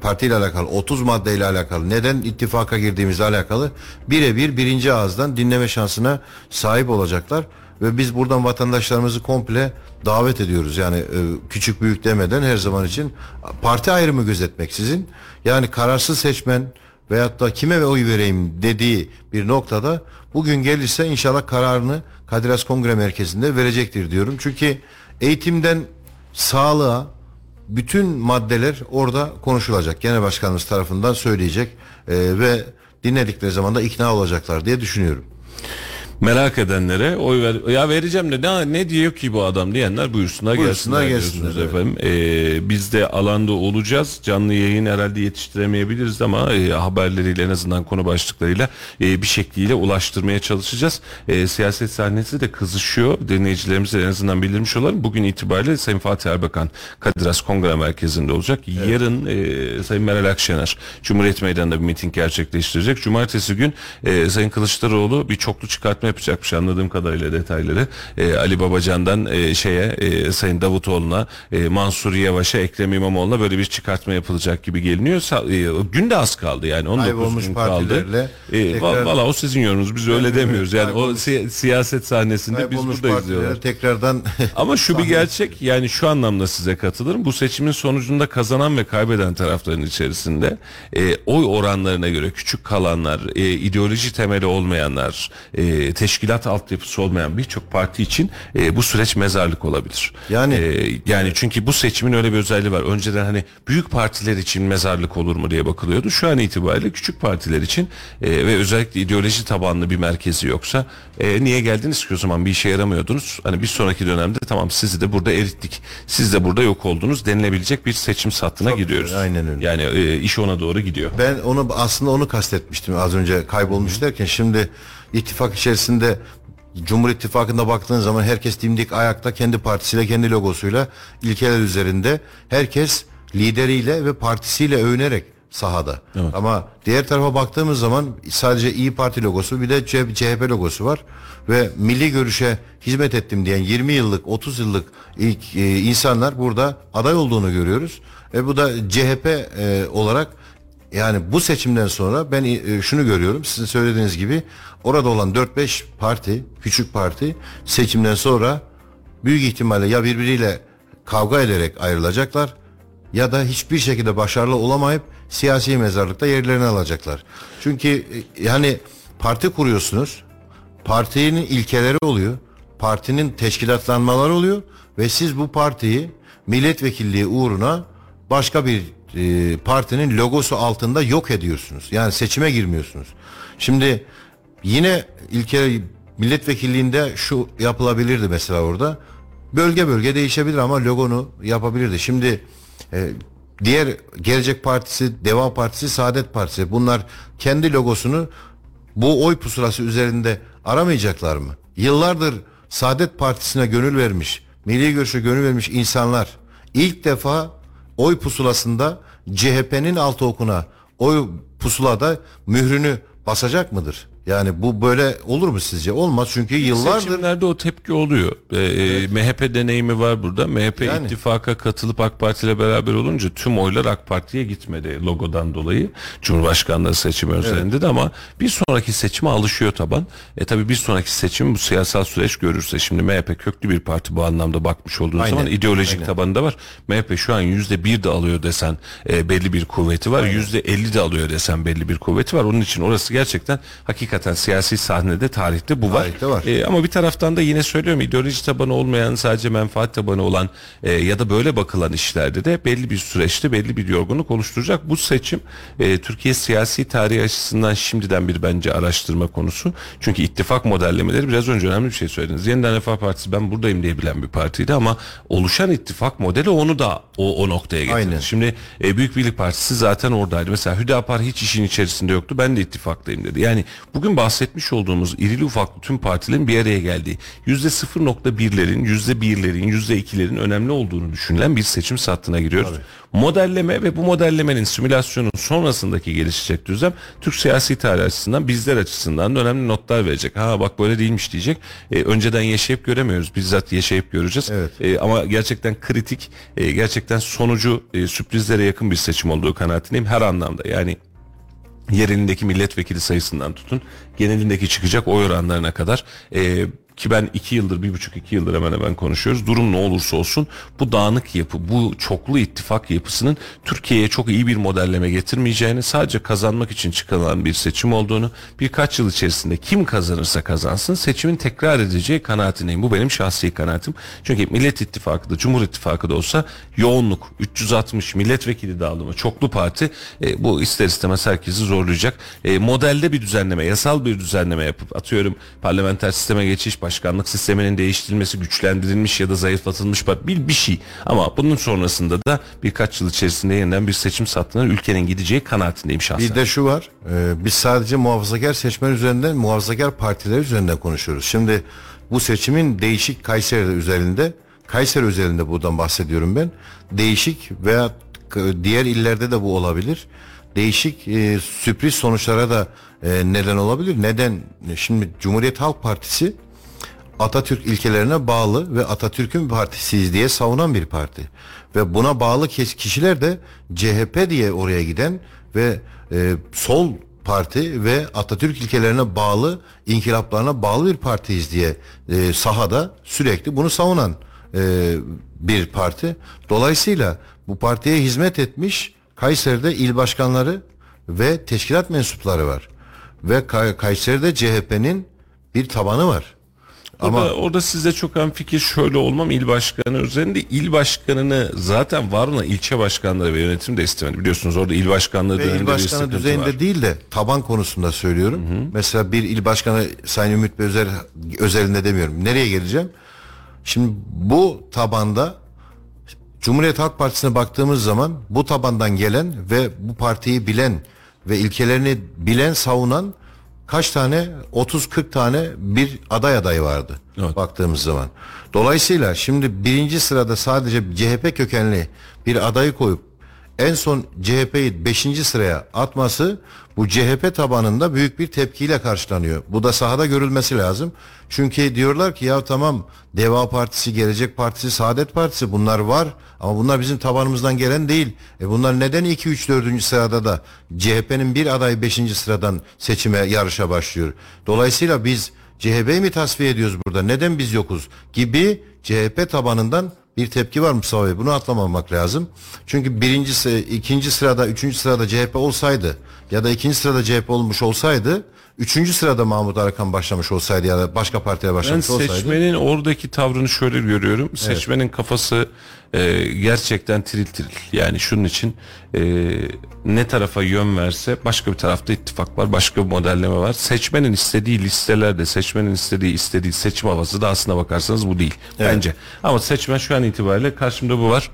Speaker 2: partiyle alakalı 30 maddeyle alakalı neden ittifaka girdiğimizle alakalı birebir birinci ağızdan dinleme şansına sahip olacaklar ve biz buradan vatandaşlarımızı komple davet ediyoruz. Yani e, küçük büyük demeden her zaman için parti ayrımı gözetmeksizin yani kararsız seçmen veyahut da kime oy vereyim dediği bir noktada bugün gelirse inşallah kararını Kadir Has Kongre Merkezi'nde verecektir diyorum. Çünkü eğitimden sağlığa bütün maddeler orada konuşulacak. Genel Başkanımız tarafından söyleyecek e, ve dinledikleri zaman da ikna olacaklar diye düşünüyorum.
Speaker 1: Merak edenlere oy ver ya vereceğim de ne, ne diyor ki bu adam diyenler buyursunlar,
Speaker 2: Buyursunlar,
Speaker 1: gelsinler,
Speaker 2: gelsinler,
Speaker 1: efendim. Ee, biz de alanda olacağız. Canlı yayın herhalde yetiştiremeyebiliriz ama e, haberleriyle en azından konu başlıklarıyla e, bir şekliyle ulaştırmaya çalışacağız. E, siyaset sahnesi de kızışıyor. Dinleyicilerimize en azından bildirmiş olalım. Bugün itibariyle Sayın Fatih Erbakan Kadir Has Kongre Merkezi'nde olacak. Yarın e, Sayın Meral Akşener Cumhuriyet Meydanı'nda bir miting gerçekleştirecek. Cumartesi gün e, Sayın Kılıçdaroğlu bir çoklu çıkartma yapacakmış anladığım kadarıyla detayları. E, Ali Babacan'dan e, şeye e, Sayın Davutoğlu'na e, Mansur Yavaş'a Ekrem İmamoğlu'na böyle bir çıkartma yapılacak gibi geliniyor. Sa- e, gün de az kaldı yani 19
Speaker 2: Kaybolmuş
Speaker 1: gün kaldı. E,
Speaker 2: tekrar-
Speaker 1: Valla o sizin yorumunuz biz öyle demiyoruz. Yani o si- siyaset sahnesinde biz diyorlar.
Speaker 2: partiler tekrardan
Speaker 1: Ama şu bir gerçek yani şu anlamda size katılırım. Bu seçimin sonucunda kazanan ve kaybeden tarafların içerisinde e, oy oranlarına göre küçük kalanlar, e, ideoloji temeli olmayanlar, e, teşkilat altyapısı olmayan birçok parti için e, bu süreç mezarlık olabilir.
Speaker 2: Yani-
Speaker 1: E, yani çünkü bu seçimin öyle bir özelliği var. Önceden hani büyük partiler için mezarlık olur mu diye bakılıyordu. Şu an itibariyle küçük partiler için e, ve özellikle ideoloji tabanlı bir merkezi yoksa e, niye geldiniz ki o zaman bir işe yaramıyordunuz? Hani bir sonraki dönemde tamam sizi de burada erittik. Siz de burada yok oldunuz denilebilecek bir seçim sattına giriyoruz.
Speaker 2: güzel, aynen öyle.
Speaker 1: Yani e, iş ona doğru gidiyor.
Speaker 2: Ben onu aslında onu kastetmiştim az önce kaybolmuş derken şimdi ittifak içerisinde Cumhur İttifakı'nda baktığın zaman herkes dimdik ayakta kendi partisiyle kendi logosuyla ilkeler üzerinde herkes lideriyle ve partisiyle övünerek sahada. Ama diğer tarafa baktığımız zaman sadece İyi Parti logosu bir de CHP logosu var ve milli görüşe hizmet ettim diyen 20 yıllık 30 yıllık ilk e, insanlar burada aday olduğunu görüyoruz. E bu da CHP e, olarak yani bu seçimden sonra ben e, şunu görüyorum. Sizin söylediğiniz gibi orada olan 4-5 parti, küçük parti seçimden sonra büyük ihtimalle ya birbiriyle kavga ederek ayrılacaklar ya da hiçbir şekilde başarılı olamayıp siyasi mezarlıkta yerlerini alacaklar. Çünkü e, yani parti kuruyorsunuz. Partinin ilkeleri oluyor. Partinin teşkilatlanmaları oluyor ve siz bu partiyi milletvekilliği uğruna başka bir e, partinin logosu altında yok ediyorsunuz. Yani seçime girmiyorsunuz. Şimdi yine ilke milletvekilliğinde şu yapılabilirdi mesela orada. Bölge bölge değişebilir ama logonu yapabilirdi. Şimdi e, diğer Gelecek Partisi, Deva Partisi, Saadet Partisi bunlar kendi logosunu bu oy pusulası üzerinde aramayacaklar mı? Yıllardır Saadet Partisi'ne gönül vermiş, milli görüşe gönül vermiş insanlar ilk defa oy pusulasında CHP'nin altı okuna oy pusulada mührünü basacak mıdır? Yani bu böyle olur mu sizce? Olmaz çünkü yıllardır
Speaker 1: Seçimlerde o tepki oluyor. Ee, e, MHP deneyimi var burada. MHP
Speaker 2: Yani.
Speaker 1: ittifaka katılıp AK Parti ile beraber olunca tüm oylar AK Parti'ye gitmedi logodan dolayı. Cumhurbaşkanlığı seçimi özelinde de ama bir sonraki seçime alışıyor taban. E tabi bir sonraki seçim bu siyasal süreç görürse şimdi MHP köklü bir parti bu anlamda bakmış olduğunuz
Speaker 2: Aynen.
Speaker 1: zaman ideolojik
Speaker 2: Aynen.
Speaker 1: tabanı da var. MHP şu an yüzde bir de alıyor desen e, belli bir kuvveti var. Yüzde elli de alıyor desen belli bir kuvveti var. Onun için orası gerçekten hakikaten siyasi sahnede tarihte bu var.
Speaker 2: Tarihte var.
Speaker 1: E, ama bir taraftan da yine söylüyorum ideoloji tabanı olmayan sadece menfaat tabanı olan e, ya da böyle bakılan işlerde de belli bir süreçte belli bir yorgunluk oluşturacak. Bu seçim e, Türkiye siyasi tarihi açısından şimdiden bir bence araştırma konusu. Çünkü ittifak modellemeleri biraz önce önemli bir şey söylediniz. Yeniden Refah Partisi ben buradayım diyebilen bir partiydi ama oluşan ittifak modeli onu da o, o noktaya getirdi.
Speaker 2: Aynen.
Speaker 1: Şimdi e, Büyük Birlik Partisi zaten oradaydı. Mesela Hüdapar hiç işin içerisinde yoktu. Ben de ittifaktayım dedi. Yani bugün bahsetmiş olduğumuz irili ufaklı tüm partilerin bir araya geldiği yüzde 0.1'lerin, yüzde birlerin, yüzde ikilerin önemli olduğunu düşünülen bir seçim sattığına giriyoruz. Modelleme ve bu modellemenin simülasyonun sonrasındaki gelişecek düzlem Türk siyasi tarihi açısından bizler açısından da önemli notlar verecek. Ha bak böyle değilmiş diyecek. E, önceden yaşayıp göremiyoruz. Bizzat yaşayıp göreceğiz.
Speaker 2: Evet.
Speaker 1: E, ama gerçekten kritik, e, gerçekten sonucu e, sürprizlere yakın bir seçim olduğu kanaatindeyim her anlamda. Yani yerelindeki milletvekili sayısından tutun genelindeki çıkacak oy oranlarına kadar e, ki ben iki yıldır bir buçuk iki yıldır hemen hemen konuşuyoruz. Durum ne olursa olsun bu dağınık yapı bu çoklu ittifak yapısının Türkiye'ye çok iyi bir modelleme getirmeyeceğini sadece kazanmak için çıkarılan bir seçim olduğunu birkaç yıl içerisinde kim kazanırsa kazansın seçimin tekrar edeceği kanaatindeyim. Bu benim şahsi kanaatim. Çünkü Millet İttifakı da Cumhur İttifakı da olsa yoğunluk 360 milletvekili dağılımı çoklu parti e, bu ister istemez herkesi zorlayacak. E, modelde bir düzenleme yasal bir düzenleme yapıp atıyorum parlamenter sisteme geçiş başkanlık sisteminin değiştirilmesi güçlendirilmiş ya da zayıflatılmış bir, bir şey. Ama bunun sonrasında da birkaç yıl içerisinde yeniden bir seçim sattığında ülkenin gideceği kanaatindeyim şahsen.
Speaker 2: Bir de şu var. e, biz sadece muhafazakar seçmen üzerinden, muhafazakar partiler üzerinden konuşuyoruz. Şimdi bu seçimin değişik Kayseri üzerinde, Kayseri üzerinde buradan bahsediyorum ben. Değişik veya diğer illerde de bu olabilir. Değişik e, sürpriz sonuçlara da e, neden olabilir. Neden? Şimdi Cumhuriyet Halk Partisi Atatürk ilkelerine bağlı ve Atatürk'ün partisiyiz diye savunan bir parti. Ve buna bağlı kişiler de CHP diye oraya giden ve e, sol parti ve Atatürk ilkelerine bağlı, inkılaplarına bağlı bir partiyiz diye e, sahada sürekli bunu savunan e, bir parti. Dolayısıyla bu partiye hizmet etmiş Kayseri'de il başkanları ve teşkilat mensupları var. Ve Kay- Kayseri'de CHP'nin bir tabanı var.
Speaker 1: Ama
Speaker 2: Ama
Speaker 1: orada size çok hem fikir şöyle olmam il başkanı üzerinde il başkanını zaten var olan ilçe başkanları ve yönetim de istemedi. Biliyorsunuz orada il başkanlığı
Speaker 2: ve il başkanı düzeyinde
Speaker 1: var.
Speaker 2: değil de taban konusunda söylüyorum. Mesela bir il başkanı Sayın Ümit Bey özel, özelinde demiyorum. Nereye geleceğim? Şimdi bu tabanda Cumhuriyet Halk Partisi'ne baktığımız zaman bu tabandan gelen ve bu partiyi bilen ve ilkelerini bilen savunan kaç tane 30-40 tane bir aday adayı vardı
Speaker 1: Evet.
Speaker 2: baktığımız zaman. Dolayısıyla şimdi birinci sırada sadece CHP kökenli bir adayı koyup en son CHP'yi 5. sıraya atması bu CHP tabanında büyük bir tepkiyle karşılanıyor. Bu da sahada görülmesi lazım. Çünkü diyorlar ki ya tamam Deva Partisi, Gelecek Partisi, Saadet Partisi bunlar var ama bunlar bizim tabanımızdan gelen değil. E bunlar neden 2 3 4. sırada da CHP'nin bir aday 5. sıradan seçime yarışa başlıyor. Dolayısıyla biz CHP'yi mi tasfiye ediyoruz burada? Neden biz yokuz? Gibi CHP tabanından bir tepki var Mustafa Bey. Bunu atlamamak lazım. Çünkü birincisi, ikinci sırada, üçüncü sırada CHP olsaydı ya da ikinci sırada CHP olmuş olsaydı, üçüncü sırada Mahmut Arkan başlamış olsaydı ya da başka partiye
Speaker 1: Ben
Speaker 2: başlamış olsaydı.
Speaker 1: seçmenin oradaki tavrını şöyle görüyorum. Seçmenin kafası e, gerçekten tiril tiril. Yani şunun için e, ne tarafa yön verse başka bir tarafta ittifak var, başka bir modelleme var. Seçmenin istediği listelerde, seçmenin istediği istediği seçim havası da aslına bakarsanız bu değil bence. Ama seçmen şu an itibariyle karşımda bu var.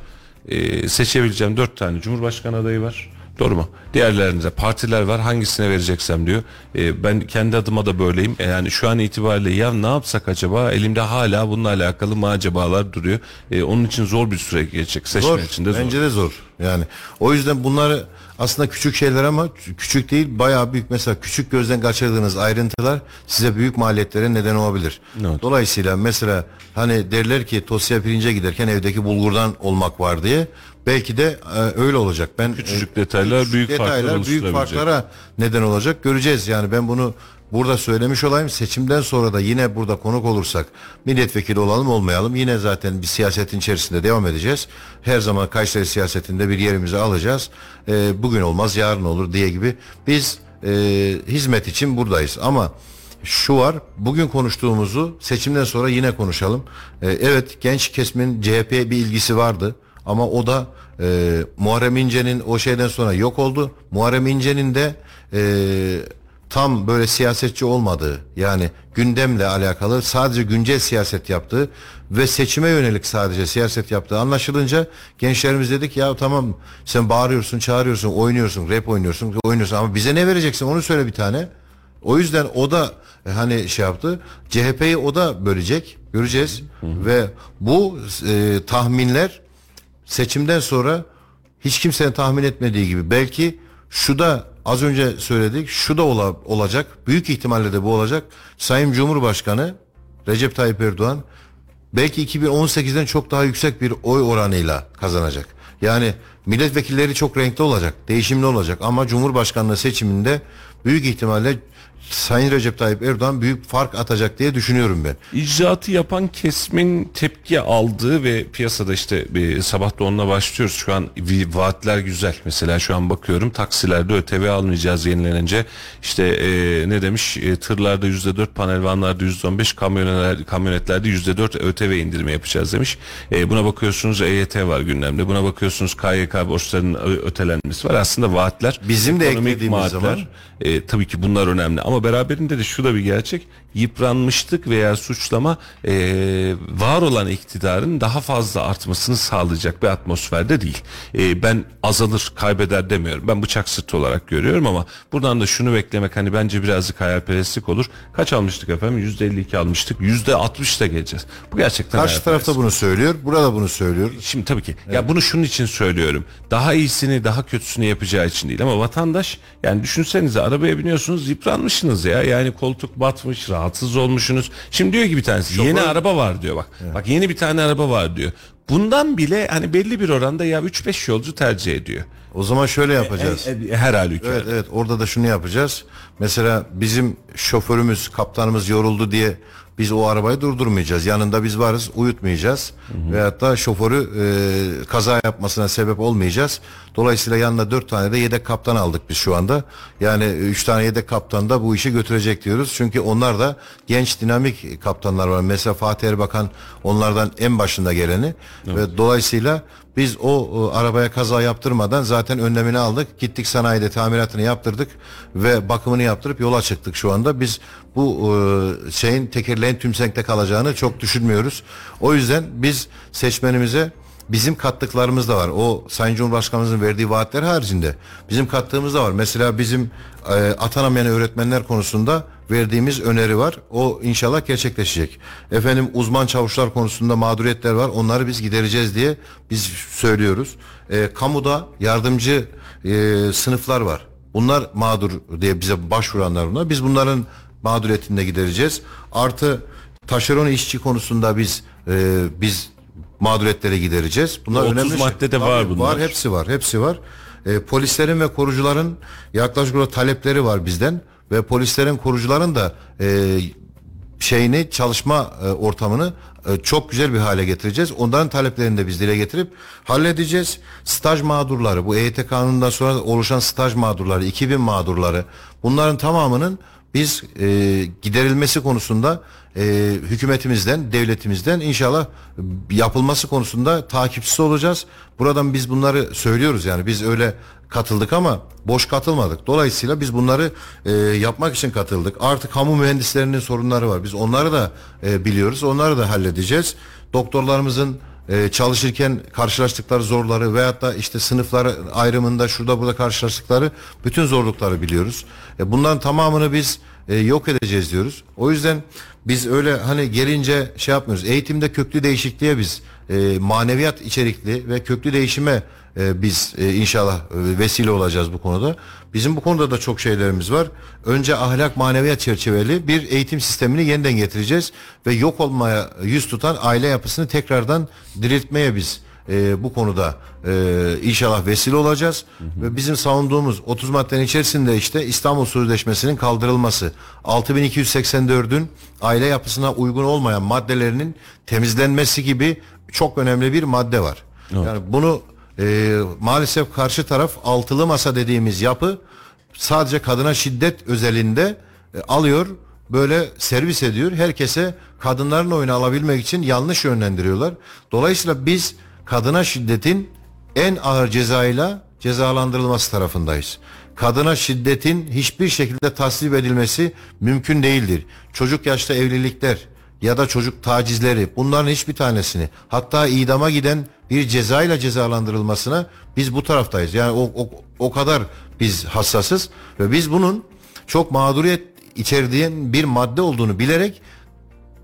Speaker 1: E, seçebileceğim dört tane Cumhurbaşkanı adayı var. Doğru mu? Diğerlerinde partiler var hangisine vereceksem diyor. Ee, ben kendi adıma da böyleyim. E, Yani şu an itibariyle ya ne yapsak acaba? Elimde hala bununla alakalı mı acabalar duruyor. Ee, onun için zor bir süre geçecek. Seçmen
Speaker 2: Zor.
Speaker 1: için de zor.
Speaker 2: Bence de zor. Yani o yüzden bunları aslında küçük şeyler ama küçük değil bayağı büyük. Mesela küçük gözden kaçırdığınız ayrıntılar size büyük maliyetlere neden olabilir.
Speaker 1: Evet.
Speaker 2: Dolayısıyla mesela hani derler ki tosya pirince giderken evdeki bulgurdan olmak var diye. Belki de e, öyle olacak. Ben
Speaker 1: Küçücük
Speaker 2: e,
Speaker 1: detaylar büyük farklar
Speaker 2: detaylar büyük farklara neden olacak. Göreceğiz. Yani ben bunu burada söylemiş olayım. Seçimden sonra da yine burada konuk olursak milletvekili olalım olmayalım. Yine zaten bir siyasetin içerisinde devam edeceğiz. Her zaman Kayseri siyasetinde bir yerimizi alacağız. Ee, bugün olmaz yarın olur diye gibi. Biz e, hizmet için buradayız. Ama şu var bugün konuştuğumuzu seçimden sonra yine konuşalım. Ee, evet genç kesimin CHP'ye bir ilgisi vardı. Ama o da e, Muharrem İnce'nin o şeyden sonra yok oldu. Muharrem İnce'nin de e, tam böyle siyasetçi olmadığı yani gündemle alakalı sadece güncel siyaset yaptığı ve seçime yönelik sadece siyaset yaptığı anlaşılınca gençlerimiz dedik ya tamam sen bağırıyorsun çağırıyorsun oynuyorsun rap oynuyorsun oynuyorsun ama bize ne vereceksin onu söyle bir tane. O yüzden o da e, hani şey yaptı. CHP'yi o da bölecek. Göreceğiz. Ve bu e, tahminler seçimden sonra hiç kimsenin tahmin etmediği gibi belki şu da az önce söyledik şu da ola- olacak. Büyük ihtimalle de bu olacak. Sayın Cumhurbaşkanı Recep Tayyip Erdoğan belki 2018'den çok daha yüksek bir oy oranıyla kazanacak. Yani milletvekilleri çok renkli olacak, değişimli olacak ama Cumhurbaşkanlığı seçiminde büyük ihtimalle Sayın Recep Tayyip Erdoğan büyük fark atacak diye düşünüyorum ben.
Speaker 1: İcraatı yapan kesimin tepki aldığı ve piyasada işte bir sabah da onunla başlıyoruz. Şu an vaatler güzel. Mesela şu an bakıyorum taksilerde ÖTV almayacağız yenilenince. İşte e, ne demiş e, tırlarda %4 panel vanlarda %15 kamyonetler, kamyonetlerde %4 ÖTV indirimi yapacağız demiş. E, buna bakıyorsunuz EYT var gündemde. Buna bakıyorsunuz KYK borçlarının ötelenmesi var. Aslında vaatler
Speaker 2: Bizim de eklediğimiz
Speaker 1: vaatler,
Speaker 2: zaman-
Speaker 1: e, tabii ki bunlar önemli ama beraberinde de şu da bir gerçek yıpranmışlık veya suçlama e, var olan iktidarın daha fazla artmasını sağlayacak bir atmosferde değil. E, ben azalır kaybeder demiyorum ben bıçak sırtı olarak görüyorum ama buradan da şunu beklemek hani bence birazcık hayalperestlik olur. Kaç almıştık efendim %52 almıştık %60 da geleceğiz. Bu gerçekten
Speaker 2: Karşı tarafta bunu söylüyor, burada bunu söylüyor.
Speaker 1: Şimdi tabii ki. Ya bunu şunun için söylüyorum. Daha iyisini, daha kötüsünü yapacağı için değil ama vatandaş yani düşünsenize arabaya biniyorsunuz yıpranmışsınız ya. Yani koltuk batmış, rahatsız olmuşsunuz. Şimdi diyor ki bir tanesi yeni araba var diyor bak. Bak yeni bir tane araba var diyor. Bundan bile hani belli bir oranda ya 3-5 yolcu tercih ediyor.
Speaker 2: O zaman şöyle yapacağız.
Speaker 1: E, e, Her halükarda.
Speaker 2: Evet evet orada da şunu yapacağız. Mesela bizim şoförümüz, kaptanımız yoruldu diye biz o arabayı durdurmayacağız. Yanında biz varız, uyutmayacağız. Veyahut da şoförü e, kaza yapmasına sebep olmayacağız. Dolayısıyla yanına dört tane de yedek kaptan aldık biz şu anda. Yani üç tane yedek kaptan da bu işi götürecek diyoruz. Çünkü onlar da genç dinamik kaptanlar var. Mesela Fatih Erbakan onlardan en başında geleni. Ve dolayısıyla biz o, o arabaya kaza yaptırmadan zaten önlemini aldık. Gittik sanayide tamiratını yaptırdık ve bakımını yaptırıp yola çıktık şu anda. Biz bu e, şeyin tekerleğin tümsekte kalacağını çok düşünmüyoruz. O yüzden biz seçmenimize bizim kattıklarımız da var. O Sayın Cumhurbaşkanımızın verdiği vaatler haricinde bizim kattığımız da var. Mesela bizim e, atanamayan öğretmenler konusunda verdiğimiz öneri var. O inşallah gerçekleşecek. Efendim uzman çavuşlar konusunda mağduriyetler var. Onları biz gidereceğiz diye biz söylüyoruz. E, kamuda yardımcı e, sınıflar var. Bunlar mağdur diye bize başvuranlar bunlar. Biz bunların mağduriyetini de gidereceğiz. Artı taşeron işçi konusunda biz e, biz mağduriyetleri gidereceğiz. Bunlar
Speaker 1: 30
Speaker 2: önemli şey.
Speaker 1: maddede var
Speaker 2: Tabii,
Speaker 1: bunlar.
Speaker 2: Var hepsi var hepsi var. E, polislerin ve korucuların yaklaşık olarak talepleri var bizden ve polislerin korucuların da e, şeyini çalışma e, ortamını e, çok güzel bir hale getireceğiz. Onların taleplerini de biz dile getirip halledeceğiz. Staj mağdurları bu EYT kanunundan sonra oluşan staj mağdurları 2000 mağdurları bunların tamamının biz e, giderilmesi konusunda e, hükümetimizden, devletimizden inşallah yapılması konusunda takipçisi olacağız. Buradan biz bunları söylüyoruz yani biz öyle katıldık ama boş katılmadık. Dolayısıyla biz bunları e, yapmak için katıldık. Artık kamu mühendislerinin sorunları var. Biz onları da e, biliyoruz. Onları da halledeceğiz. Doktorlarımızın e, çalışırken karşılaştıkları zorları veyahut da işte sınıflar ayrımında şurada burada karşılaştıkları bütün zorlukları biliyoruz. E, bunların tamamını biz e, yok edeceğiz diyoruz. O yüzden biz öyle hani gelince şey yapmıyoruz. Eğitimde köklü değişikliğe biz e, maneviyat içerikli ve köklü değişime e, biz e, inşallah e, vesile olacağız bu konuda. Bizim bu konuda da çok şeylerimiz var. Önce ahlak maneviyat çerçeveli bir eğitim sistemini yeniden getireceğiz ve yok olmaya yüz tutan aile yapısını tekrardan diriltmeye biz e, bu konuda e, inşallah vesile olacağız ve bizim savunduğumuz 30 maddenin içerisinde işte İstanbul Sözleşmesi'nin kaldırılması 6284'ün aile yapısına uygun olmayan maddelerinin temizlenmesi gibi çok önemli bir madde var. Yani bunu e, maalesef karşı taraf altılı masa dediğimiz yapı sadece kadına şiddet özelinde e, alıyor böyle servis ediyor. Herkese kadınların oyunu alabilmek için yanlış yönlendiriyorlar. Dolayısıyla biz kadına şiddetin en ağır cezayla cezalandırılması tarafındayız. Kadına şiddetin hiçbir şekilde tasvip edilmesi mümkün değildir. Çocuk yaşta evlilikler ya da çocuk tacizleri bunların hiçbir tanesini hatta idama giden bir cezayla cezalandırılmasına biz bu taraftayız. Yani o, o, o kadar biz hassasız ve biz bunun çok mağduriyet içerdiğin bir madde olduğunu bilerek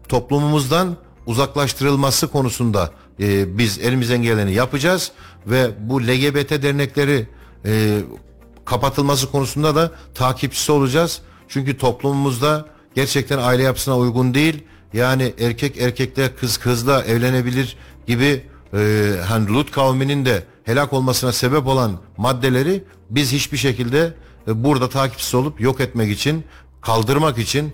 Speaker 2: toplumumuzdan uzaklaştırılması konusunda e, biz elimizden geleni yapacağız ve bu LGBT dernekleri e, kapatılması konusunda da takipçisi olacağız. Çünkü toplumumuzda gerçekten aile yapısına uygun değil. Yani erkek erkekle kız kızla evlenebilir gibi e, hani Lut kavminin de helak olmasına sebep olan maddeleri biz hiçbir şekilde e, burada takipçisi olup yok etmek için, kaldırmak için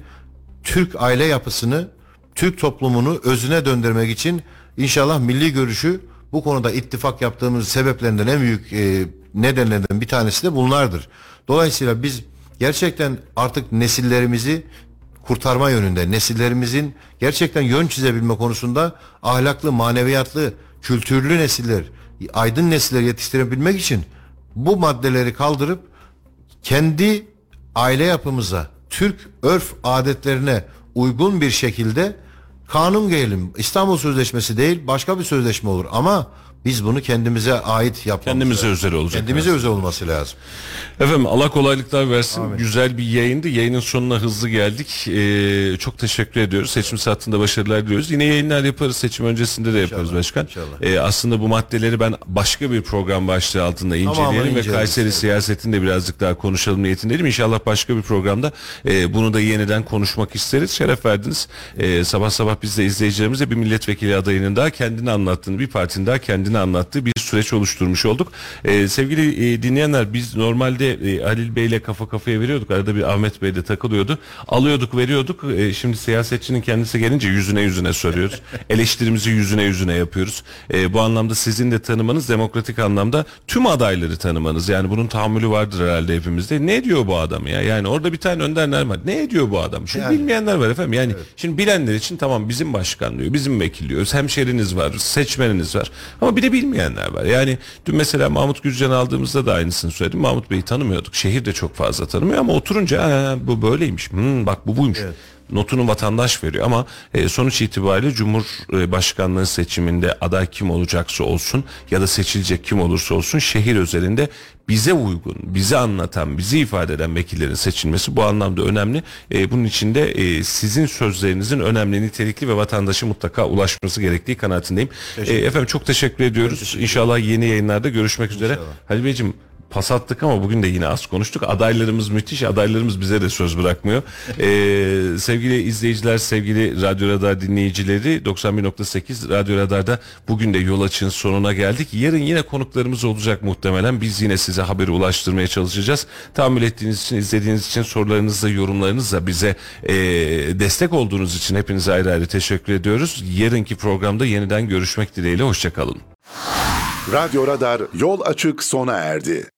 Speaker 2: Türk aile yapısını, Türk toplumunu özüne döndürmek için inşallah milli görüşü bu konuda ittifak yaptığımız sebeplerinden en büyük e, nedenlerden bir tanesi de bunlardır. Dolayısıyla biz gerçekten artık nesillerimizi kurtarma yönünde, nesillerimizin gerçekten yön çizebilme konusunda ahlaklı, maneviyatlı, kültürlü nesiller, aydın nesiller yetiştirebilmek için bu maddeleri kaldırıp kendi aile yapımıza, Türk örf adetlerine uygun bir şekilde kanun gelelim. İstanbul Sözleşmesi değil, başka bir sözleşme olur ama biz bunu kendimize ait yapmamız
Speaker 1: Kendimize
Speaker 2: lazım.
Speaker 1: özel olacak
Speaker 2: Kendimize özel olması lazım.
Speaker 1: Efendim Allah kolaylıklar versin. Güzel bir yayındı. Yayının sonuna hızlı geldik. Ee, çok teşekkür ediyoruz. Seçim saatinde başarılar diliyoruz. Yine yayınlar yaparız. Seçim öncesinde de yaparız başkan.
Speaker 2: inşallah.
Speaker 1: Ee, aslında bu maddeleri ben başka bir program başlığı altında inceleyelim ve Kayseri
Speaker 2: evet.
Speaker 1: siyasetini de birazcık daha konuşalım niyetindeyim. İnşallah başka bir programda e, bunu da yeniden konuşmak isteriz. Şeref verdiniz. E, sabah sabah biz de izleyicilerimize bir milletvekili adayının daha kendini anlattığını, bir partinin daha kendini anlattığı bir süreç oluşturmuş olduk. E, sevgili e, dinleyenler biz normalde e, Halil Bey'le kafa kafaya veriyorduk. Arada bir Ahmet Bey de takılıyordu. Alıyorduk veriyorduk. E, şimdi siyasetçinin kendisi gelince yüzüne yüzüne soruyoruz. Eleştirimizi yüzüne yüzüne yapıyoruz. E, bu anlamda sizin de tanımanız demokratik anlamda tüm adayları tanımanız. Yani bunun tahammülü vardır herhalde hepimizde. Ne diyor bu adam ya? Yani orada bir tane Önder var. Ne ediyor bu adam? Çünkü
Speaker 2: Yani.
Speaker 1: bilmeyenler var efendim. Yani şimdi bilenler için tamam bizim başkan diyor. Bizim vekil diyoruz. Hemşeriniz var. Seçmeniniz var. Ama bir de bilmeyenler var. Yani dün mesela Mahmut Gürcan'ı aldığımızda da aynısını söyledim. Mahmut Bey'i tanımıyorduk. Şehir de çok fazla tanımıyor ama oturunca "Ha, bu böyleymiş. Hmm, bak bu buymuş. Notunu vatandaş veriyor ama e, sonuç itibariyle Cumhurbaşkanlığı seçiminde aday kim olacaksa olsun ya da seçilecek kim olursa olsun şehir özelinde bize uygun, bizi anlatan, bizi ifade eden vekillerin seçilmesi bu anlamda önemli. E, bunun için de e, sizin sözlerinizin önemli, nitelikli ve vatandaşa mutlaka ulaşması gerektiği kanaatindeyim. E, efendim çok teşekkür ediyoruz. İnşallah yeni yayınlarda görüşmek üzere. Halil Beyciğim pas attık ama bugün de yine az konuştuk. Adaylarımız müthiş. Adaylarımız bize de söz bırakmıyor. Ee, sevgili izleyiciler, sevgili Radyo Radar dinleyicileri 91.8 Radyo Radar'da bugün de yol açın sonuna geldik. Yarın yine konuklarımız olacak muhtemelen. Biz yine size haberi ulaştırmaya çalışacağız. Tahammül ettiğiniz için, izlediğiniz için, sorularınızla, yorumlarınızla bize ee, destek olduğunuz için hepinize ayrı ayrı teşekkür ediyoruz. Yarınki programda yeniden görüşmek dileğiyle. Hoşçakalın.
Speaker 4: Radyo Radar yol açık sona erdi.